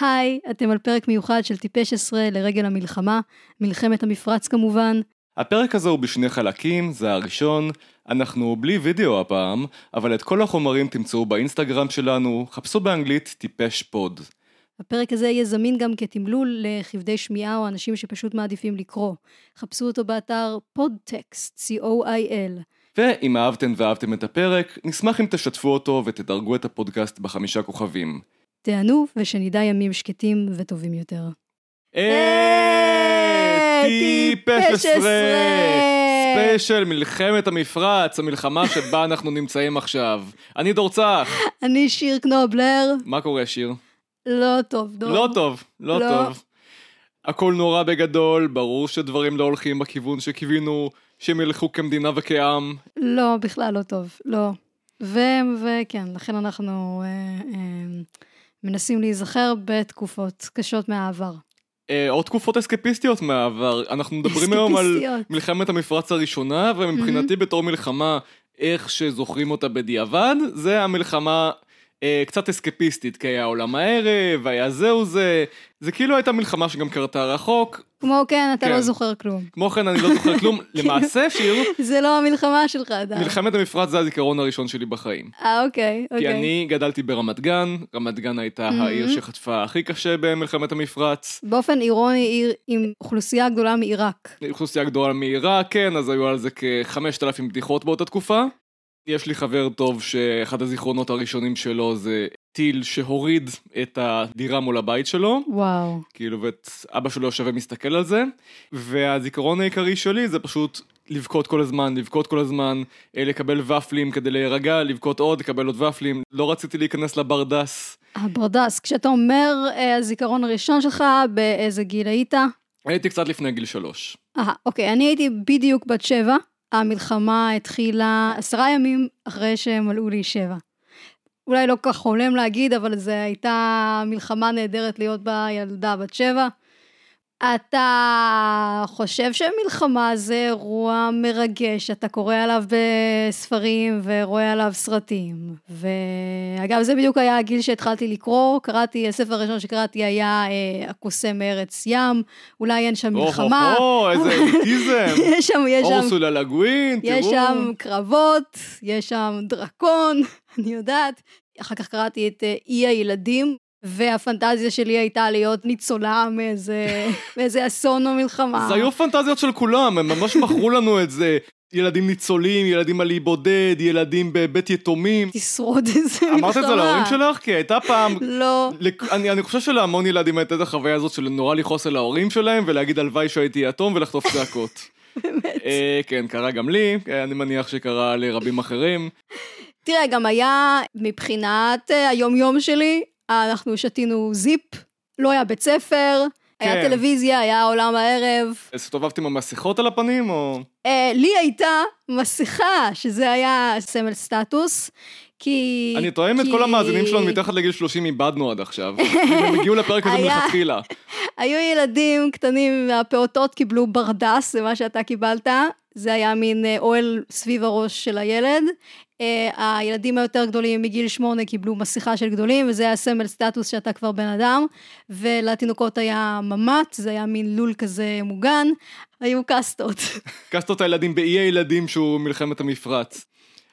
היי, אתם על פרק מיוחד של טיפש עשרה לרגל המלחמה, מלחמת המפרץ כמובן. הפרק הזה הוא בשני חלקים, זה הראשון, אנחנו בלי וידאו הפעם, אבל את כל החומרים תמצאו באינסטגרם שלנו, חפשו באנגלית טיפש פוד. הפרק הזה יהיה זמין גם כתמלול לכבדי שמיעה או אנשים שפשוט מעדיפים לקרוא. חפשו אותו באתר פודטקסט, co.il. ואם אהבתם ואהבתם את הפרק, נשמח אם תשתפו אותו ותדרגו את הפודקאסט בחמישה כוכבים. תענו ושנדע ימים שקטים וטובים יותר. אה, טיפש עשרה! עשרה! ספיישל מלחמת המפרץ, המלחמה שבה אנחנו נמצאים עכשיו. אני דור צח, אני שיר קנובלר. מה קורה שיר? לא טוב, דור. לא טוב, לא לא. טוב. הכל נורא בגדול, ברור שדברים לא הולכים בכיוון שקיווינו שהם ילכו כמדינה וכעם. לא, בכלל לא טוב, לא. וכן, לכן אנחנו אה, אה, מנסים להיזכר בתקופות קשות מהעבר. אה, עוד תקופות אסקפיסטיות מהעבר, אנחנו מדברים היום על. מלחמת המפרץ הראשונה, ומבחינתי בתור מלחמה, איך שזוכרים אותה בדיעבד, זה המלחמה אה, קצת אסקפיסטית, כי היה עולם הערב, היה זהו זה, זה כאילו הייתה מלחמה שגם קרתה רחוק, כמו כן, אתה כן. לא זוכר כלום. כמו כן אני לא זוכר כלום, למעשה שיר, זה לא המלחמה שלך עדיין. מלחמת המפרץ זה הזיכרון הראשון שלי בחיים. אה, אוקיי, כי אוקיי. אני גדלתי ברמת גן, רמת גן הייתה Mhm. העיר שחטפה הכי קשה במלחמת המפרץ. באופן אירוני, עיר עם אוכלוסייה גדולה מעיראק. אוכלוסייה גדולה מעיראק, כן, אז היו על זה כ-5,000 בדיחות באותה תקופה. יש לי חבר טוב שאחד הזיכרונות הראשונים שלו זה טיל שהוריד את הדירה מול הבית שלו, וואו. כאילו, ואת אבא שלו יושב ומסתכל על זה, והזיכרון העיקרי שלי זה פשוט לבכות כל הזמן, לבכות כל הזמן, אה, לקבל ופלים כדי להירגע, לבכות עוד, לקבל עוד ופלים. לא רציתי להיכנס לברדס. הברדס, כשאתה אומר אה, הזיכרון הראשון שלך, באיזה גיל היית? הייתי קצת לפני גיל שלוש. אה, אוקיי, אני הייתי בדיוק בת שבע. המלחמה התחילה עשרה ימים אחרי שמלאו לי שבע. אולי לא כל כך חולם להגיד, אבל זו הייתה מלחמה נהדרת להיות בה ילדה בת שבע. אתה חושב שמלחמה זה אירוע מרגש, אתה קורא עליו בספרים ורואה עליו סרטים. ואגב, זה בדיוק היה הגיל שהתחלתי לקרוא, קראתי, הספר הראשון שקראתי היה אה, הקוסם מארץ ים, אולי אין שם מלחמה. או, איזה אליטיזם. יש שם, יש שם, אורסולה לגווין, תראו. יש שם קרבות, יש שם דרקון, אני יודעת. אחר כך קראתי את אה, אי הילדים, והפנטזיה שלי הייתה להיות ניצולה מאיזה, מאיזה אסון או מלחמה. זה היו פנטזיות של כולם, הם ממש מכרו לנו את זה. ילדים ניצולים, ילדים על אי בודד, ילדים בבית יתומים. תשרוד איזה מלחמה. אמרת את זה להורים שלך? כי הייתה פעם... לא. לק- אני, אני חושב שלהמון ילדים הייתה את החוויה הזאת של נורא לכעוס על ההורים שלהם ולהגיד הלוואי שהייתי יתום ולחטוף צעקות. באמת. אה, כן, קרה גם לי, אה, אני מניח שקרה לרבים אחרים. תראה, גם היה, מבחינת אה, היום-יום שלי, אנחנו שתינו זיפ, לא היה בית ספר, היה כן. טלוויזיה, היה עולם הערב. הסתובבתם עם המסכות על הפנים או... אה, לי הייתה מסכה, שזה היה סמל סטטוס, כי... אני את כי- כל המאזינים שלנו מתחת לגיל 30 איבדנו עד עכשיו. הם הגיעו לפרק הזה היה- מלכתחילה. היו ילדים קטנים, הפעוטות קיבלו ברדס, זה מה שאתה קיבלת, זה היה מין אה, אוהל סביב הראש של הילד. אה, הילדים היותר גדולים מגיל שמונה קיבלו מסכה של גדולים, וזה היה סמל סטטוס שאתה כבר בן אדם, ולתינוקות היה ממ"ט, זה היה מין לול כזה מוגן, היו קסטות. קסטות הילדים באי הילדים שהוא מלחמת המפרץ.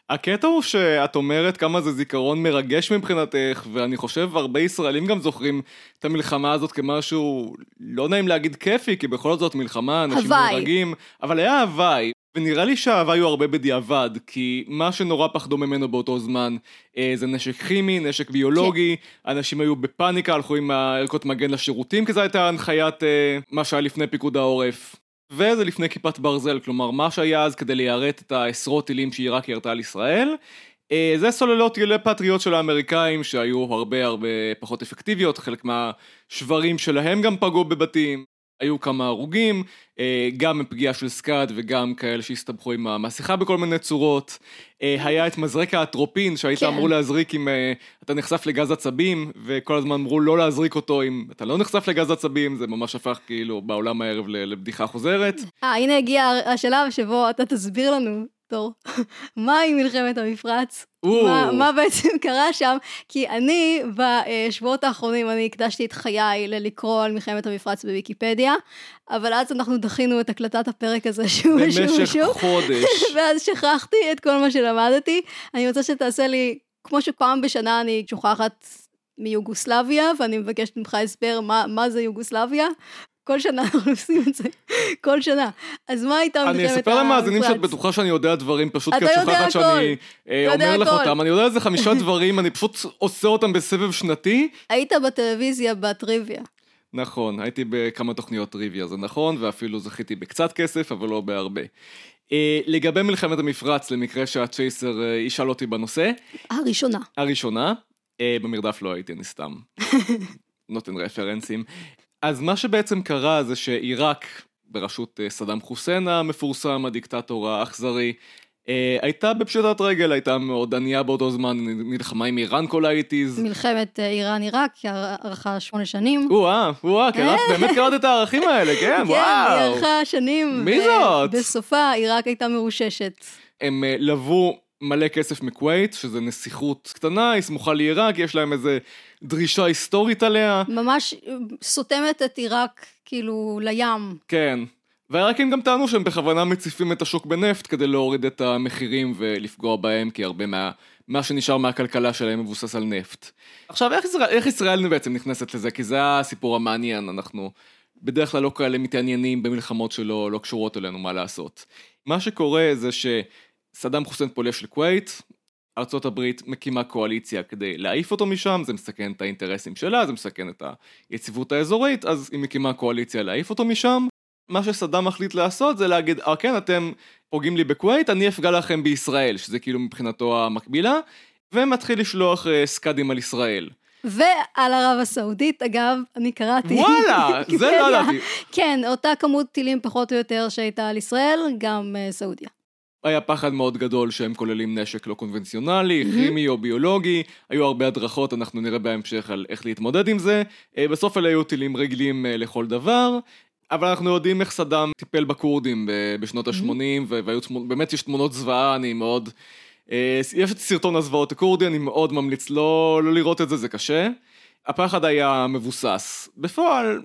הקטע הוא שאת אומרת כמה זה זיכרון מרגש מבחינתך, ואני חושב הרבה ישראלים גם זוכרים את המלחמה הזאת כמשהו, לא נעים להגיד כיפי, כי בכל זאת מלחמה, אנשים. נהרגים, אבל היה הוואי. ונראה לי שההוואי הוא הרבה בדיעבד, כי מה שנורא פחדו ממנו באותו זמן אה, זה נשק כימי, נשק ביולוגי, אנשים היו בפאניקה, הלכו עם הערכות מגן לשירותים, כי זו הייתה הנחיית אה, מה שהיה לפני פיקוד העורף. וזה לפני כיפת ברזל, כלומר מה שהיה אז כדי ליירט את העשרות טילים שעיראק ירתה על ישראל. אה, זה סוללות טילי פטריוט של האמריקאים שהיו הרבה הרבה פחות אפקטיביות, חלק מהשברים שלהם גם פגעו בבתים. היו כמה הרוגים, אה, גם מפגיעה של סקאד וגם כאלה שהסתבכו עם המסכה בכל מיני צורות. אה, היה את מזרק האטרופין שהיית כן. אמור להזריק אם אה, אתה נחשף לגז עצבים, וכל הזמן אמרו לא להזריק אותו אם אתה לא נחשף לגז עצבים, זה ממש הפך כאילו בעולם הערב לבדיחה חוזרת. אה, הנה הגיע השלב שבו אתה תסביר לנו תור, מהי מלחמת המפרץ? מה, מה בעצם קרה שם? כי אני בשבועות האחרונים אני הקדשתי את חיי ללקרוא על מלחמת המפרץ בוויקיפדיה, אבל אז אנחנו דחינו את הקלטת הפרק הזה שוב ושוב במשך ושוב, חודש. ואז שכחתי את כל מה שלמדתי. אני רוצה שתעשה לי, כמו שפעם בשנה אני שוכחת מיוגוסלביה, ואני מבקשת ממך הסבר מה, מה זה יוגוסלביה. כל שנה אנחנו עושים את זה, כל שנה. אז מה הייתה מלחמת אני המפרץ? אספר למאזינים שאת בטוחה שאני יודע דברים, פשוט כי את שוכחת. שאני אה, אומר לך. אותם. אני יודע איזה חמישה דברים, אני פשוט עושה אותם בסבב שנתי. היית בטלוויזיה בטריוויה. נכון, הייתי בכמה תוכניות טריוויה, זה נכון, ואפילו זכיתי בקצת כסף, אבל לא בהרבה. אה, לגבי מלחמת המפרץ, למקרה שהצ'ייסר אה, ישאל אותי בנושא, הראשונה. הראשונה, אה, במרדף לא הייתי, אני סתם נותן רפרנסים. אז מה שבעצם קרה זה שעיראק, בראשות אה, סדאם חוסיין המפורסם, הדיקטטור האכזרי, אה, הייתה בפשיטת רגל, הייתה מאוד ענייה באותו זמן, נלחמה עם איראן כל האיטיז. מלחמת אה, איראן-עיראק, ארכה שמונה שנים. או-אה, או-אה, קראת, באמת קראת את הערכים האלה, כן, כן, היא וואו. ארכה שנים. מי זאת? בסופה עיראק הייתה מרוששת. הם לבו מלא כסף מכווית, שזה נסיכות קטנה, היא סמוכה לעיראק, יש להם איזה דרישה היסטורית עליה. ממש סותמת את עיראק כאילו לים. כן. והעיראקים גם טענו שהם בכוונה מציפים את השוק בנפט כדי להוריד את המחירים ולפגוע בהם, כי הרבה מה, מה שנשאר מהכלכלה שלהם מבוסס על נפט. עכשיו, איך ישראל, איך ישראל בעצם נכנסת לזה? כי זה הסיפור המעניין, אנחנו בדרך כלל לא כאלה מתעניינים במלחמות שלא לא קשורות אלינו, מה לעשות. מה שקורה זה שסדאם חוסיין פולש לכווית, הברית מקימה קואליציה כדי להעיף אותו משם, זה מסכן את האינטרסים שלה, זה מסכן את היציבות האזורית, אז היא מקימה קואליציה להעיף אותו משם. מה שסדאם מחליט לעשות זה להגיד, אה כן, אתם פוגעים לי בכווית, אני אפגע לכם בישראל, שזה כאילו מבחינתו המקבילה, ומתחיל לשלוח אה, סקאדים על ישראל. ועל ערב הסעודית, אגב, אני קראתי. וואלה, זה לא. ידעתי. כן, אותה כמות טילים פחות או יותר שהייתה על ישראל, גם אה, סעודיה. היה פחד מאוד גדול שהם כוללים נשק לא קונבנציונלי. כימי או ביולוגי, היו הרבה הדרכות, אנחנו נראה בהמשך על איך להתמודד עם זה. אה, בסוף אלה היו טילים רגילים אה, לכל דבר, אבל אנחנו יודעים איך סדאם טיפל בכורדים בשנות ה-80, והיו תמונות, באמת יש תמונות זוועה, אני מאוד... אה, יש את סרטון הזוועות הכורדי, אני מאוד ממליץ לא, לא לראות את זה, זה קשה. הפחד היה מבוסס. בפועל,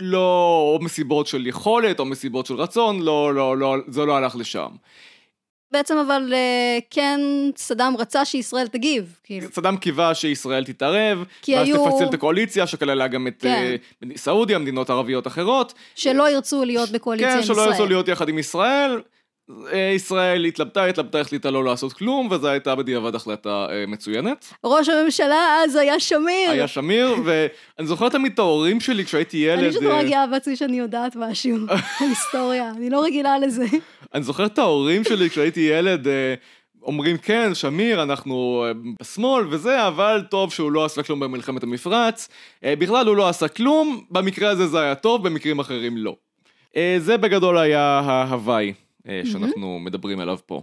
לא, או מסיבות של יכולת, או מסיבות של רצון, לא, לא, לא, זה לא הלך לשם. בעצם אבל אה, כן, סדאם רצה שישראל תגיב, כאילו. סדאם קיווה שישראל תתערב, ואז היו- תפצל את הקואליציה, שכללה גם את כן. אה, סעודיה, מדינות ערביות אחרות. שלא ירצו להיות בקואליציה עם כן, ישראל. שלא ירצו להיות יחד עם ישראל. אה, ישראל התלבטה, התלבטה, החליטה לא לעשות כלום, וזו הייתה בדיעבד החלטה אה, מצוינת. ראש הממשלה אז היה שמיר. היה שמיר, ואני זוכר תמיד את ההורים שלי כשהייתי ילד. אני פשוט נורא גאה בעצמי שאני יודעת משהו, היסטוריה, אני לא רגילה לזה. אני זוכר את ההורים שלי כשהייתי ילד, אה, אומרים כן, שמיר, אנחנו אה, בשמאל וזה, אבל טוב שהוא לא עשה כלום במלחמת המפרץ. אה, בכלל הוא לא עשה כלום, במקרה הזה זה היה טוב, במקרים אחרים לא. זה בגדול היה ההוואי שאנחנו מדברים עליו פה.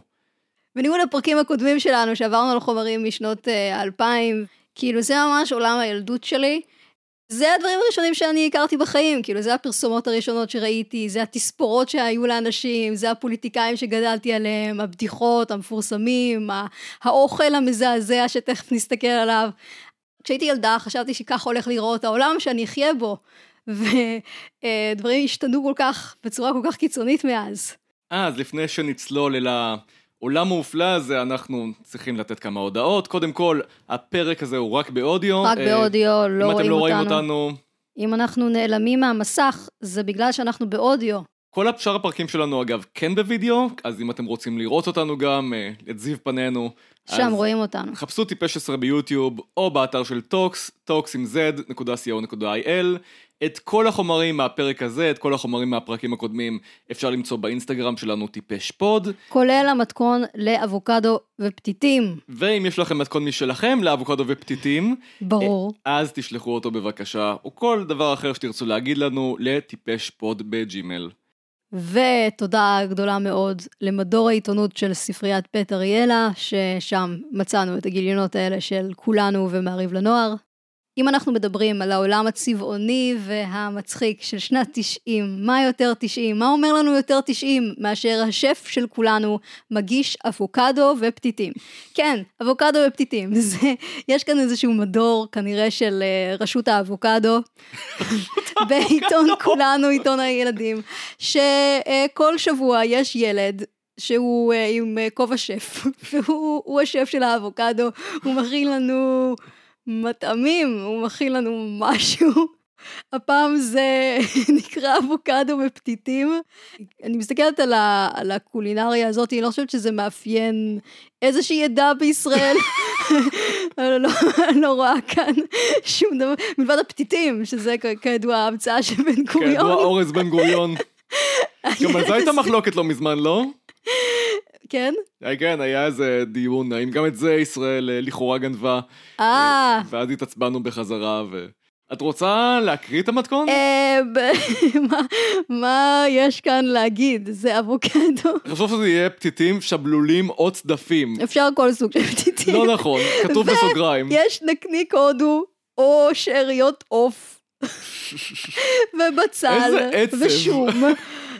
בניגוד לפרקים הקודמים שלנו, שעברנו על חומרים משנות אה, האלפיים, כאילו זה ממש עולם הילדות שלי. זה הדברים הראשונים שאני הכרתי בחיים, כאילו זה הפרסומות הראשונות שראיתי, זה התספורות שהיו לאנשים, זה הפוליטיקאים שגדלתי עליהם, הבדיחות המפורסמים, האוכל המזעזע שתכף נסתכל עליו. כשהייתי ילדה חשבתי שככה הולך להיראות העולם שאני אחיה בו, ודברים השתנו כל כך, בצורה כל כך קיצונית מאז. אה, אז לפני שנצלול אל העולם המופלא הזה, אנחנו צריכים לתת כמה הודעות. קודם כל, הפרק הזה הוא רק באודיו. רק אה, באודיו, לא אם אתם רואים לא רואים אותנו. אותנו, אם אנחנו נעלמים מהמסך, זה בגלל שאנחנו באודיו. כל שאר הפרקים שלנו אגב כן בווידאו, אז אם אתם רוצים לראות אותנו גם, אה, את זיו פנינו, שם רואים אותנו. חפשו טיפש 10 ביוטיוב, או באתר של טוקס, טוקס עם z.co.il. את כל החומרים מהפרק הזה, את כל החומרים מהפרקים הקודמים, אפשר למצוא באינסטגרם שלנו טיפש פוד, כולל המתכון לאבוקדו ופתיתים. ואם יש לכם מתכון משלכם לאבוקדו ופתיתים, ברור. אז תשלחו אותו בבקשה, או כל דבר אחר שתרצו להגיד לנו, לטיפש פוד בג'ימל. ותודה גדולה מאוד למדור העיתונות של ספריית בית אריאלה, ששם מצאנו את הגיליונות האלה של כולנו ומעריב לנוער. אם אנחנו מדברים על העולם הצבעוני והמצחיק של שנת 90, מה יותר 90? מה אומר לנו יותר 90 מאשר השף של כולנו מגיש אבוקדו ופתיתים? כן, אבוקדו ופתיתים. זה, יש כאן איזשהו מדור כנראה של אה, רשות האבוקדו, בעיתון כולנו, עיתון הילדים, שכל שבוע יש ילד שהוא uh, עם uh, כובע שף, והוא השף של האבוקדו, הוא מכין לנו מטעמים, הוא מכין לנו משהו. הפעם זה נקרא אבוקדו בפתיתים. אני מסתכלת על, ה, על הקולינריה הזאת, אני לא חושבת שזה מאפיין איזושהי עדה בישראל. אני לא, לא רואה כאן שום דבר, מלבד הפתיתים, שזה כידוע ההמצאה של בן גוריון. כידוע אורז בן גוריון. גם על זה הייתה מחלוקת לא מזמן, לא? כן? כן, היה איזה דיון, האם גם את זה ישראל אה, לכאורה גנבה. אה. ואז התעצבנו בחזרה, ו... את רוצה להקריא את המתכון? אה, מה יש כאן להגיד? זה אבוקדו. חשוב שזה יהיה פתיתים, שבלולים או צדפים. אפשר כל סוג של פתיתים. לא נכון, כתוב בסוגריים. יש נקניק הודו, או שאריות עוף. ובצל. איזה עצב. ושום.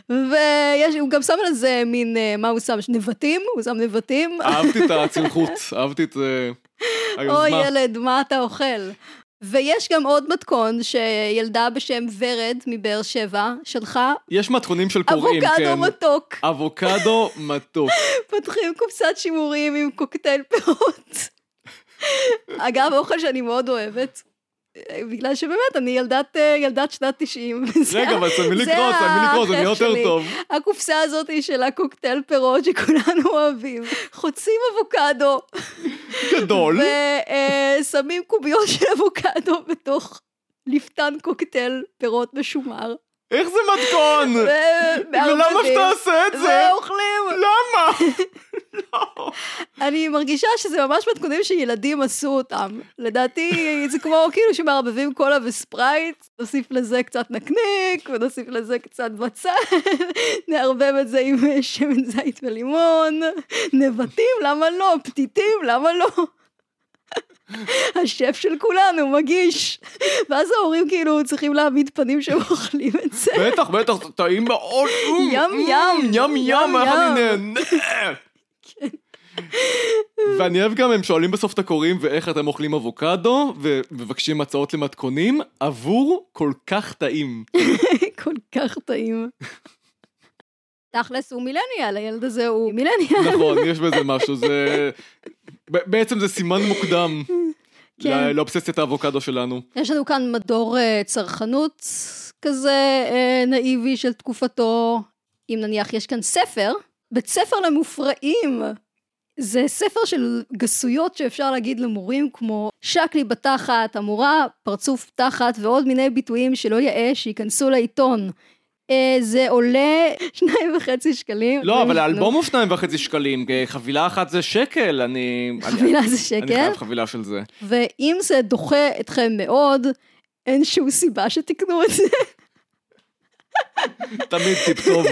והוא גם שם על זה מין, אה, מה הוא שם? נבטים? הוא שם נבטים? אהבתי את הצמחות, אהבתי את אה, היוזמה. אוי ילד, מה אתה אוכל? ויש גם עוד מתכון שילדה בשם ורד מבאר שבע שלחה. יש מתכונים של קוראים, כן. אבוקדו מתוק. אבוקדו מתוק. פותחים קופסת שימורים עם קוקטייל פירות. אגב, אוכל שאני מאוד אוהבת. בגלל שבאמת, אני ילדת, אה, ילדת שנת 90. רגע, אבל תסיימי לקרוא, תסיימי לקרוא, זה נהיה יותר טוב. הקופסה הזאת היא של הקוקטייל פירות שכולנו אוהבים. חוצים אבוקדו. גדול. ושמים קוביות של אבוקדו בתוך לפתן קוקטייל פירות משומר. איך זה מתכון? למה שתעשה את זה? ואוכלים. למה? לא. אני מרגישה שזה ממש מתכונים שילדים עשו אותם. לדעתי זה כמו כאילו שמערבבים קולה וספרייט, נוסיף לזה קצת נקניק, ונוסיף לזה קצת בצל, נערבב את זה עם שמן זית ולימון, נבטים, למה לא? פתיתים, למה לא? השף של כולנו מגיש. ואז ההורים כאילו צריכים להעמיד פנים שהם אוכלים את זה. בטח, בטח, טעים מאוד. ים ים. ים ים, איך אני נהנה. ואני אוהב גם, הם שואלים בסוף את הקוראים ואיך אתם אוכלים אבוקדו, ומבקשים הצעות למתכונים עבור כל כך טעים. כל כך טעים. תכלס הוא מילניאל, הילד הזה הוא מילניאל. נכון, יש בזה משהו, זה... בעצם זה סימן מוקדם כן. לאובססיית האבוקדו שלנו. יש לנו כאן מדור uh, צרכנות כזה uh, נאיבי של תקופתו. אם נניח יש כאן ספר, בית ספר למופרעים. זה ספר של גסויות שאפשר להגיד למורים כמו שקלי בתחת, המורה, פרצוף תחת ועוד מיני ביטויים שלא יאה שייכנסו לעיתון. אה, זה עולה שניים וחצי שקלים. לא, אבל האלבום הוא שניים וחצי שקלים, חבילה אחת זה שקל, אני... חבילה זה שקל? אני חייב חבילה של זה. ואם זה דוחה אתכם מאוד, אין שום סיבה שתקנו את זה. תמיד טיפ טוב.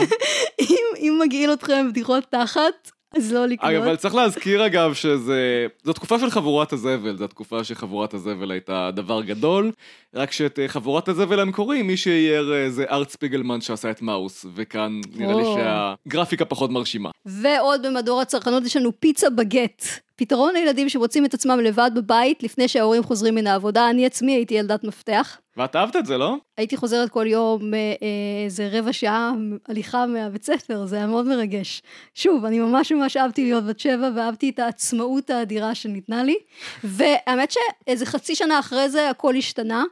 אם מגעיל אתכם בדיחות תחת, אז לא לקנות. אבל צריך להזכיר אגב שזה, זו תקופה של חבורת הזבל, זו התקופה שחבורת הזבל הייתה דבר גדול, רק שאת אה, חבורת הזבל המקורי, מי שאייר אה, זה ארט ספיגלמן שעשה את מאוס, וכאן נראה לי שהגרפיקה פחות מרשימה. ועוד במדור הצרכנות יש לנו פיצה בגט. פתרון לילדים שמוצאים את עצמם לבד בבית לפני שההורים חוזרים מן העבודה, אני עצמי הייתי ילדת מפתח. ואת אהבת את זה, לא? הייתי חוזרת כל יום אה, איזה רבע שעה הליכה מהבית ספר, זה היה מאוד מרגש. שוב, אני ממש ממש אהבתי להיות בת שבע ואהבתי את העצמאות האדירה שניתנה לי. והאמת שאיזה חצי שנה אחרי זה הכל השתנה,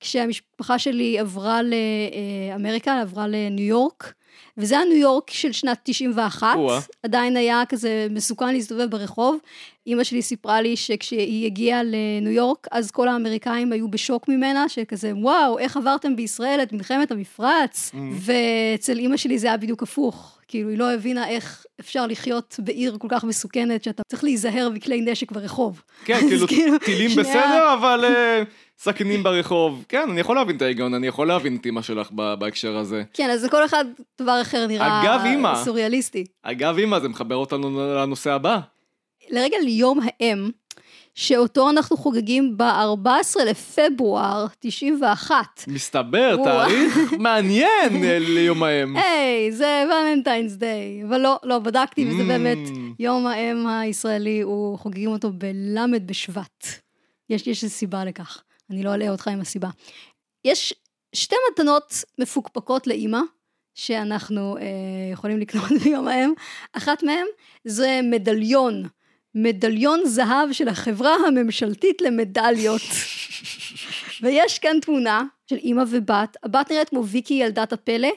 כשהמשפחה שלי עברה לאמריקה, עברה לניו יורק. וזה הניו יורק של שנת 91, ווא. עדיין היה כזה מסוכן להסתובב ברחוב. אימא שלי סיפרה לי שכשהיא הגיעה לניו יורק, אז כל האמריקאים היו בשוק ממנה, שכזה, וואו, איך עברתם בישראל את מלחמת המפרץ? Mm. ואצל אימא שלי זה היה בדיוק הפוך. כאילו, היא לא הבינה איך אפשר לחיות בעיר כל כך מסוכנת, שאתה צריך להיזהר מכלי נשק ברחוב. כן, כאילו, כאילו, טילים שנייה... בסדר, אבל... Uh... סכינים ברחוב. כן, אני יכול להבין את ההיגיון, אני יכול להבין את אימא שלך בהקשר הזה. כן, אז לכל אחד דבר אחר נראה אגב, אימא, סוריאליסטי. אגב, אימא, זה מחבר אותנו לנושא הבא. לרגע ליום האם, שאותו אנחנו חוגגים ב-14 לפברואר 91. מסתבר. תאריך מעניין ליום האם. היי, זה ולנטיינס דיי. אבל לא, לא, בדקתי, וזה Mm. באמת יום האם הישראלי, הוא חוגגים אותו בל' בשבט. יש, יש סיבה לכך. אני לא אלאה אותך עם הסיבה. יש שתי מתנות מפוקפקות לאימא, שאנחנו אה, יכולים לקנות ביום האם. אחת מהן זה מדליון. מדליון זהב של החברה הממשלתית למדליות. ויש כאן תמונה של אימא ובת. הבת נראית כמו ויקי ילדת הפלא.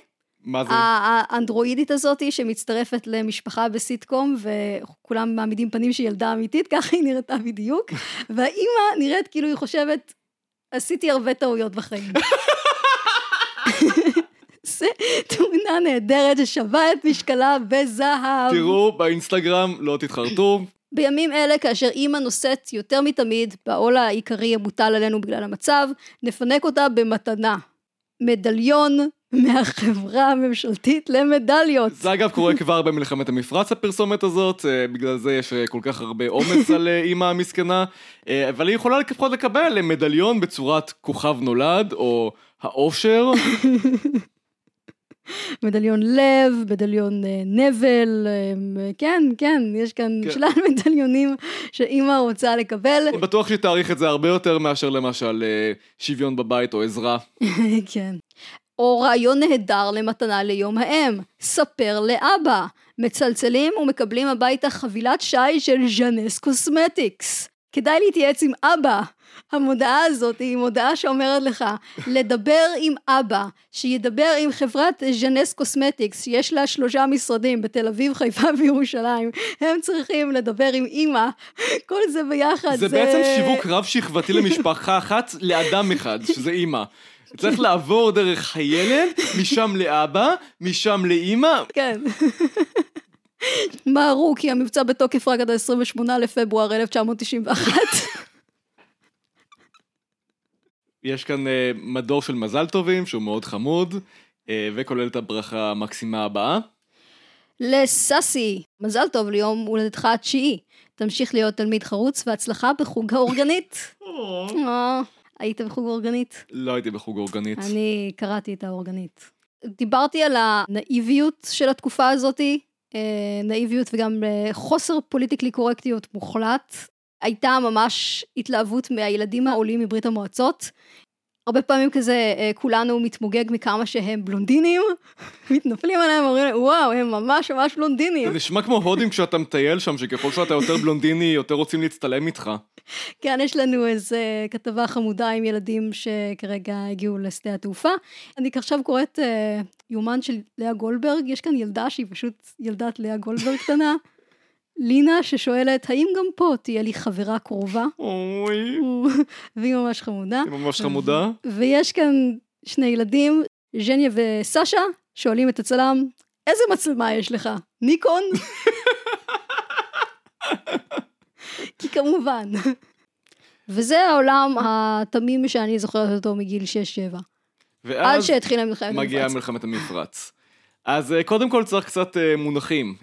מה זה? האנדרואידית הזאתי שמצטרפת למשפחה בסיטקום וכולם מעמידים פנים שהיא ילדה אמיתית, ככה היא נראתה בדיוק. והאימא נראית כאילו היא חושבת, עשיתי הרבה טעויות בחיים. זה תמונה נהדרת ששווה את משקלה בזהב. תראו באינסטגרם, לא תתחרטו. בימים אלה, כאשר אימא נושאת יותר מתמיד בעול העיקרי המוטל עלינו בגלל המצב, נפנק אותה במתנה. מדליון מהחברה הממשלתית למדליות. זה אגב קורה כבר במלחמת המפרץ הפרסומת הזאת, אה, בגלל זה יש אה, כל כך הרבה אומץ על אה, אימא המסכנה, אבל היא יכולה לפחות לקבל מדליון בצורת כוכב נולד, או האושר, מדליון לב, מדליון אה, נבל, אה, כן, כן, יש כאן כן. שלל מדליונים שאימא רוצה לקבל. אני בטוח שהיא תעריך את זה הרבה יותר מאשר למשל אה, שוויון בבית או עזרה. כן. או רעיון נהדר למתנה ליום האם, ספר לאבא. מצלצלים ומקבלים הביתה חבילת שי של ז'נס קוסמטיקס. כדאי להתייעץ עם אבא. המודעה הזאת היא מודעה שאומרת לך לדבר עם אבא, שידבר עם חברת ז'נס קוסמטיקס, שיש לה שלושה משרדים בתל אביב, חיפה וירושלים. הם צריכים לדבר עם אימא. כל זה ביחד. זה בעצם שיווק רב שכבתי למשפחה אחת לאדם אחד, שזה אימא. צריך לעבור דרך הילד, משם לאבא, משם לאימא. כן. מהרו כי המבצע בתוקף רק עד ה-28 לפברואר 1991. יש כאן אה, מדור של מזל טובים, שהוא מאוד חמוד, אה, וכולל את הברכה המקסימה הבאה. לסאסי, מזל טוב ליום הולדתך התשיעי. תמשיך להיות תלמיד חרוץ והצלחה בחוג האורגנית. אה, היית בחוג אורגנית? לא הייתי בחוג אורגנית. אני קראתי את האורגנית. דיברתי על הנאיביות של התקופה הזאתי, נאיביות וגם חוסר פוליטיקלי קורקטיות מוחלט. הייתה ממש התלהבות מהילדים העולים מברית המועצות. הרבה פעמים כזה אה, כולנו מתמוגג מכמה שהם בלונדינים, מתנפלים עליהם ואומרים להם וואו הם ממש ממש בלונדינים. זה נשמע כמו הודים כשאתה מטייל שם, שככל שאתה יותר בלונדיני, יותר רוצים להצטלם איתך. כן, יש לנו איזה כתבה חמודה עם ילדים שכרגע הגיעו לשדה התעופה. אני עכשיו קוראת אה, יומן של לאה גולדברג, יש כאן ילדה שהיא פשוט ילדת לאה גולדברג קטנה. לינה ששואלת, האם גם פה תהיה לי חברה קרובה? אוי, והיא ממש חמודה. היא ממש חמודה. ויש כאן שני ילדים, ז'ניה וסשה, שואלים את הצלם, איזה מצלמה יש לך? ניקון? כי כמובן. וזה העולם התמים שאני זוכרת אותו מגיל 6-7. עד שהתחילה מלחמת מגיעה המפרץ. מלחמת המפרץ. אז אה, קודם כל צריך קצת אה, מונחים.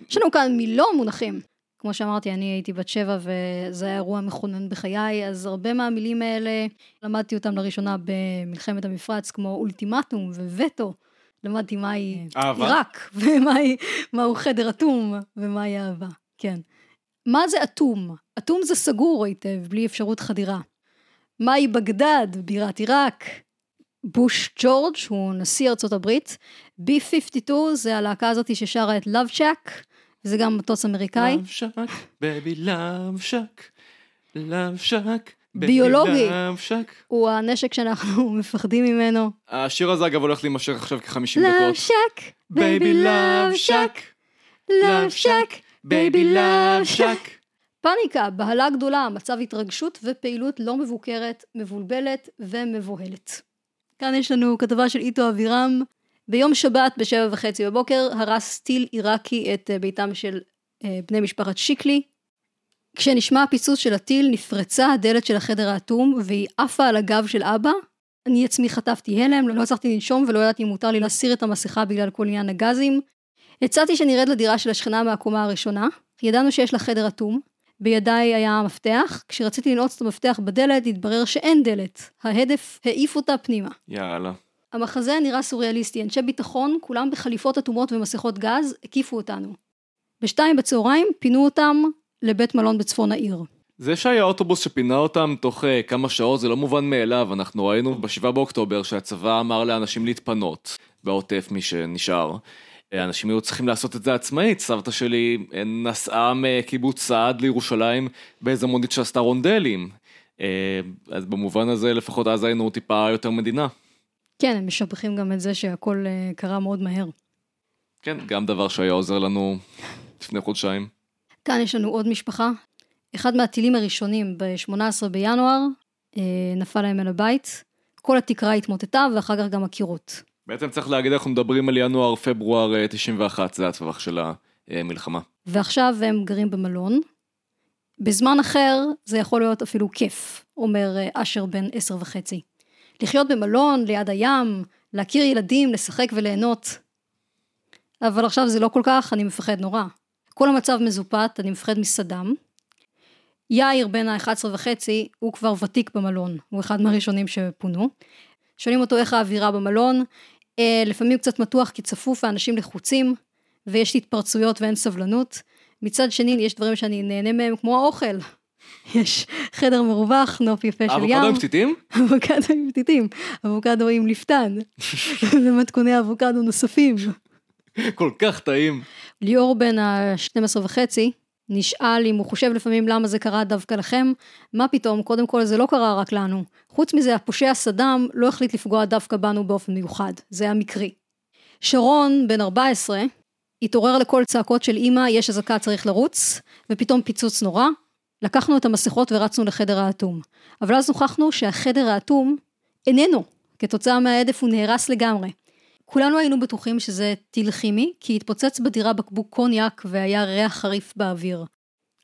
אה, יש לנו כאן מילון מונחים. כמו שאמרתי, אני הייתי בת שבע וזה היה אירוע מכונן בחיי, אז הרבה מהמילים האלה, למדתי אותם לראשונה במלחמת המפרץ, כמו אולטימטום ווטו. למדתי מהי אהבה? עיראק, ומהו חדר אטום, ומהי אהבה. כן. מה זה אטום? אטום זה סגור היטב, בלי אפשרות חדירה. מהי בגדד, בירת עיראק? בוש ג'ורג' הוא נשיא ארצות הברית. B-52 זה הלהקה הזאת ששרה את Love Shack, וזה גם מטוס אמריקאי. Love Shack, baby love shack, love shack, ביולוגי. love shack. הוא הנשק שאנחנו מפחדים ממנו. השיר הזה אגב הולך להימשך עכשיו כ-50 Love דקות. Shack, Baby love shack, love shack, baby love shack. פאניקה, בהלה גדולה, מצב התרגשות ופעילות לא מבוקרת, מבולבלת ומבוהלת. כאן יש לנו כתבה של איתו אבירם. ביום שבת בשבע וחצי בבוקר הרס טיל עיראקי את אה, ביתם של אה, בני משפחת שיקלי. כשנשמע הפיצוץ של הטיל נפרצה הדלת של החדר האטום והיא עפה על הגב של אבא. אני עצמי חטפתי הלם, לא הצלחתי לנשום ולא ידעתי אם מותר לי להסיר את המסכה בגלל כל עניין הגזים. הצעתי שנרד לדירה של השכנה מהקומה הראשונה, ידענו שיש לה חדר אטום, בידיי היה מפתח, כשרציתי לנעוץ את המפתח בדלת התברר שאין דלת, ההדף העיף אותה פנימה. יאללה. המחזה נראה סוריאליסטי, אנשי ביטחון, כולם בחליפות אטומות ומסכות גז, הקיפו אותנו. בשתיים בצהריים פינו אותם לבית מלון בצפון העיר. זה שהיה אוטובוס שפינה אותם תוך uh, כמה שעות זה לא מובן מאליו, אנחנו ראינו ב-7 באוקטובר שהצבא אמר לאנשים להתפנות, בעוטף מי שנשאר. אנשים היו צריכים לעשות את זה עצמאית, סבתא שלי נסעה מקיבוץ סעד לירושלים באיזה מונית שעשתה רונדלים. אז במובן הזה לפחות אז היינו טיפה יותר מדינה. כן, הם משבחים גם את זה שהכל קרה מאוד מהר. כן, גם דבר שהיה עוזר לנו לפני חודשיים. כאן יש לנו עוד משפחה. אחד מהטילים הראשונים ב-18 בינואר נפל להם אל הבית. כל התקרה התמוטטה ואחר כך גם הקירות. בעצם צריך להגיד אנחנו מדברים על ינואר-פברואר 91, זה הטווח של המלחמה. ועכשיו הם גרים במלון. בזמן אחר זה יכול להיות אפילו כיף, אומר אשר בן עשר וחצי. לחיות במלון, ליד הים, להכיר ילדים, לשחק וליהנות. אבל עכשיו זה לא כל כך, אני מפחד נורא. כל המצב מזופת, אני מפחד מסדאם. יאיר בן ה-11 וחצי, הוא כבר ותיק במלון, הוא אחד מהראשונים שפונו. שואלים אותו איך האווירה במלון, אה, לפעמים קצת מתוח כי צפוף ואנשים לחוצים, ויש התפרצויות ואין סבלנות. מצד שני, יש דברים שאני נהנה מהם, כמו האוכל. יש חדר מרווח, נוף יפה של ים. אבוקדו עם פתיתים? אבוקדו עם פתיתים, אבוקדו עם לפתן, ומתכוני אבוקדו נוספים. כל כך טעים. ליאור בן ה-12 וחצי, נשאל אם הוא חושב לפעמים למה זה קרה דווקא לכם, מה פתאום, קודם כל זה לא קרה רק לנו. חוץ מזה, הפושע סדאם לא החליט לפגוע דווקא בנו באופן מיוחד, זה היה מקרי. שרון, בן 14, התעורר לכל צעקות של אמא, יש אזעקה, צריך לרוץ, ופתאום פיצוץ נורא. לקחנו את המסכות ורצנו לחדר האטום. אבל אז נוכחנו שהחדר האטום איננו, כתוצאה מההדף הוא נהרס לגמרי. כולנו היינו בטוחים שזה טיל כימי, כי התפוצץ בדירה בקבוק קוניאק והיה ריח חריף באוויר.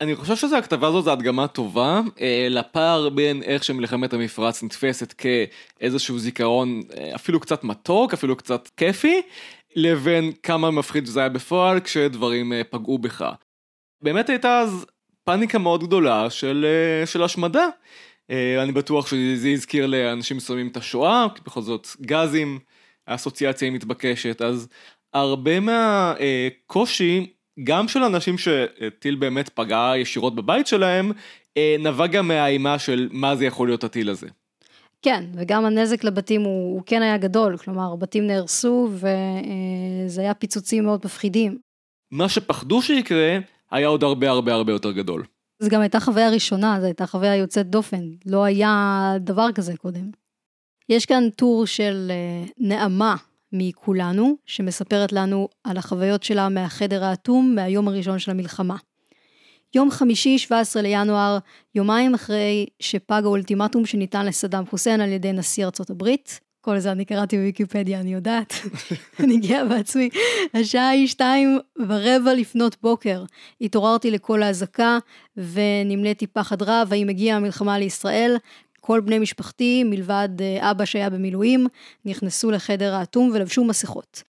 אני חושב שזו הכתבה הזו זו הדגמה טובה אה, לפער בין איך שמלחמת המפרץ נתפסת כאיזשהו זיכרון אה, אפילו קצת מתוק, אפילו קצת כיפי, לבין כמה מפחיד זה היה בפועל כשדברים אה, פגעו בך. באמת הייתה אז פאניקה מאוד גדולה של, של השמדה. אני בטוח שזה הזכיר לאנשים מסוימים את השואה, כי בכל זאת גזים. האסוציאציה היא מתבקשת, אז הרבה מהקושי, גם של אנשים שטיל באמת פגע ישירות בבית שלהם, אה, נבע גם מהאימה של מה זה יכול להיות הטיל הזה. כן, וגם הנזק לבתים הוא, הוא כן היה גדול, כלומר בתים נהרסו וזה היה פיצוצים מאוד מפחידים. מה שפחדו שיקרה היה עוד הרבה הרבה הרבה יותר גדול. זו גם הייתה חוויה ראשונה, זו הייתה חוויה יוצאת דופן, לא היה דבר כזה קודם. יש כאן טור של אה, נעמה מכולנו, שמספרת לנו על החוויות שלה מהחדר האטום מהיום הראשון של המלחמה. יום חמישי, 17 לינואר, יומיים אחרי שפג האולטימטום שניתן לסדאם חוסיין על ידי נשיא ארצות הברית, כל זה אני קראתי בוויקיפדיה, אני יודעת, אני גאה בעצמי. השעה היא שתיים ורבע לפנות בוקר. התעוררתי לקול האזעקה ונמלאתי פחד רב, האם הגיעה המלחמה לישראל? כל בני משפחתי, מלבד אה, אבא שהיה במילואים, נכנסו לחדר האטום ולבשו מסכות.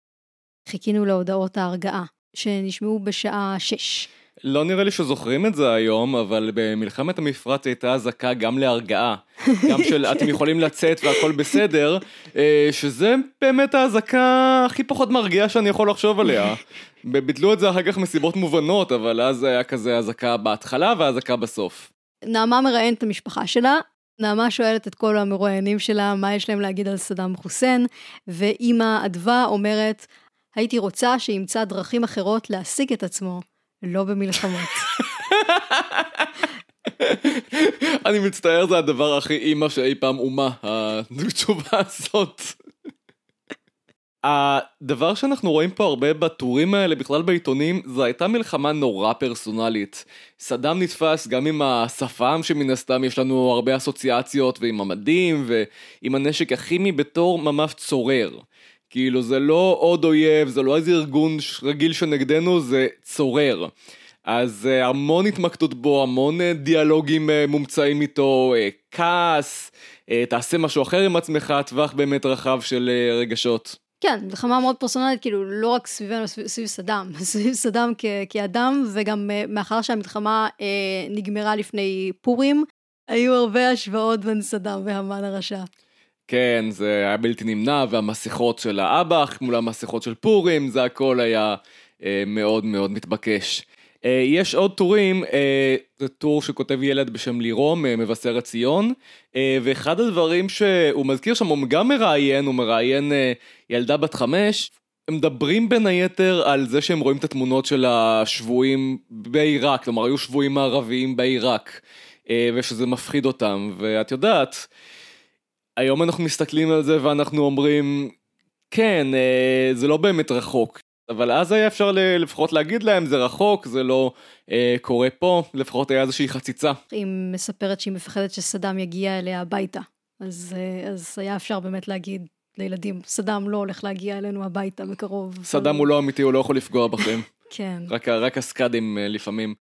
חיכינו להודעות ההרגעה, שנשמעו בשעה שש. לא נראה לי שזוכרים את זה היום, אבל במלחמת המפרץ הייתה אזעקה גם להרגעה. גם של אתם יכולים לצאת והכל בסדר, אה, שזה באמת האזעקה הכי פחות מרגיעה שאני יכול לחשוב עליה. ביטלו את זה אחר כך מסיבות מובנות, אבל אז היה כזה אזעקה בהתחלה ואזעקה בסוף. נעמה מראיינת את המשפחה שלה, נעמה שואלת את כל המרואיינים שלה מה יש להם להגיד על סדאם חוסיין, ואימא אדווה אומרת, הייתי רוצה שימצא דרכים אחרות להשיג את עצמו, לא במלחמות. אני מצטער, זה הדבר הכי אימא שאי פעם אומה, התשובה הזאת. הדבר שאנחנו רואים פה הרבה בטורים האלה, בכלל בעיתונים, זו הייתה מלחמה נורא פרסונלית. סדאם נתפס גם עם השפם שמן הסתם יש לנו הרבה אסוציאציות, ועם המדים, ועם הנשק הכימי בתור ממש צורר. כאילו זה לא עוד אויב, זה לא איזה ארגון רגיל שנגדנו, זה צורר. אז uh, המון התמקדות בו, המון uh, דיאלוגים uh, מומצאים איתו, כעס, תעשה משהו אחר עם עצמך, טווח באמת רחב של רגשות. כן, מלחמה מאוד פרסונלית, כאילו לא רק סביבנו, סביב, סביב סדאם, סביב סדאם כאדם, וגם uh, מאחר שהמלחמה uh, נגמרה לפני פורים, היו הרבה השוואות בין סדאם והמן הרשע. כן, זה היה בלתי נמנע, והמסכות של האב"ח מול המסכות של פורים, זה הכל היה אה, מאוד מאוד מתבקש. אה, יש עוד טורים, אה, זה טור שכותב ילד בשם לירום, אה, מבשרת ציון, אה, ואחד הדברים שהוא מזכיר שם, הוא גם מראיין, הוא מראיין ילדה בת חמש, הם מדברים בין היתר על זה שהם רואים את התמונות של השבויים בעיראק, כלומר היו שבויים מערביים בעיראק, ושזה מפחיד אותם, ואת יודעת, היום אנחנו מסתכלים על זה ואנחנו אומרים, כן, זה לא באמת רחוק. אבל אז היה אפשר לפחות להגיד להם, זה רחוק, זה לא אה, קורה פה, לפחות היה איזושהי חציצה. היא מספרת שהיא מפחדת שסדאם יגיע אליה הביתה. אז, אה, אז היה אפשר באמת להגיד לילדים, סדאם לא הולך להגיע אלינו הביתה בקרוב. סדאם אבל... הוא לא אמיתי, הוא לא יכול לפגוע בכם. כן. רק, רק הסקאדים אה, לפעמים.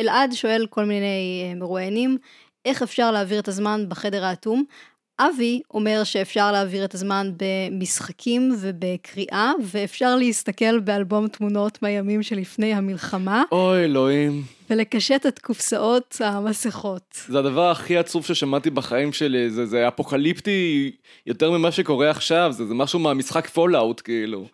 אלעד שואל כל מיני אה, מרואיינים, איך אפשר להעביר את הזמן בחדר האטום? אבי אומר שאפשר להעביר את הזמן במשחקים ובקריאה, ואפשר להסתכל באלבום תמונות מהימים שלפני המלחמה. אוי אלוהים. ולקשט את קופסאות המסכות. זה הדבר הכי עצוב ששמעתי בחיים שלי, זה, זה אפוקליפטי יותר ממה שקורה עכשיו, זה, זה משהו מהמשחק פולאאוט כאילו.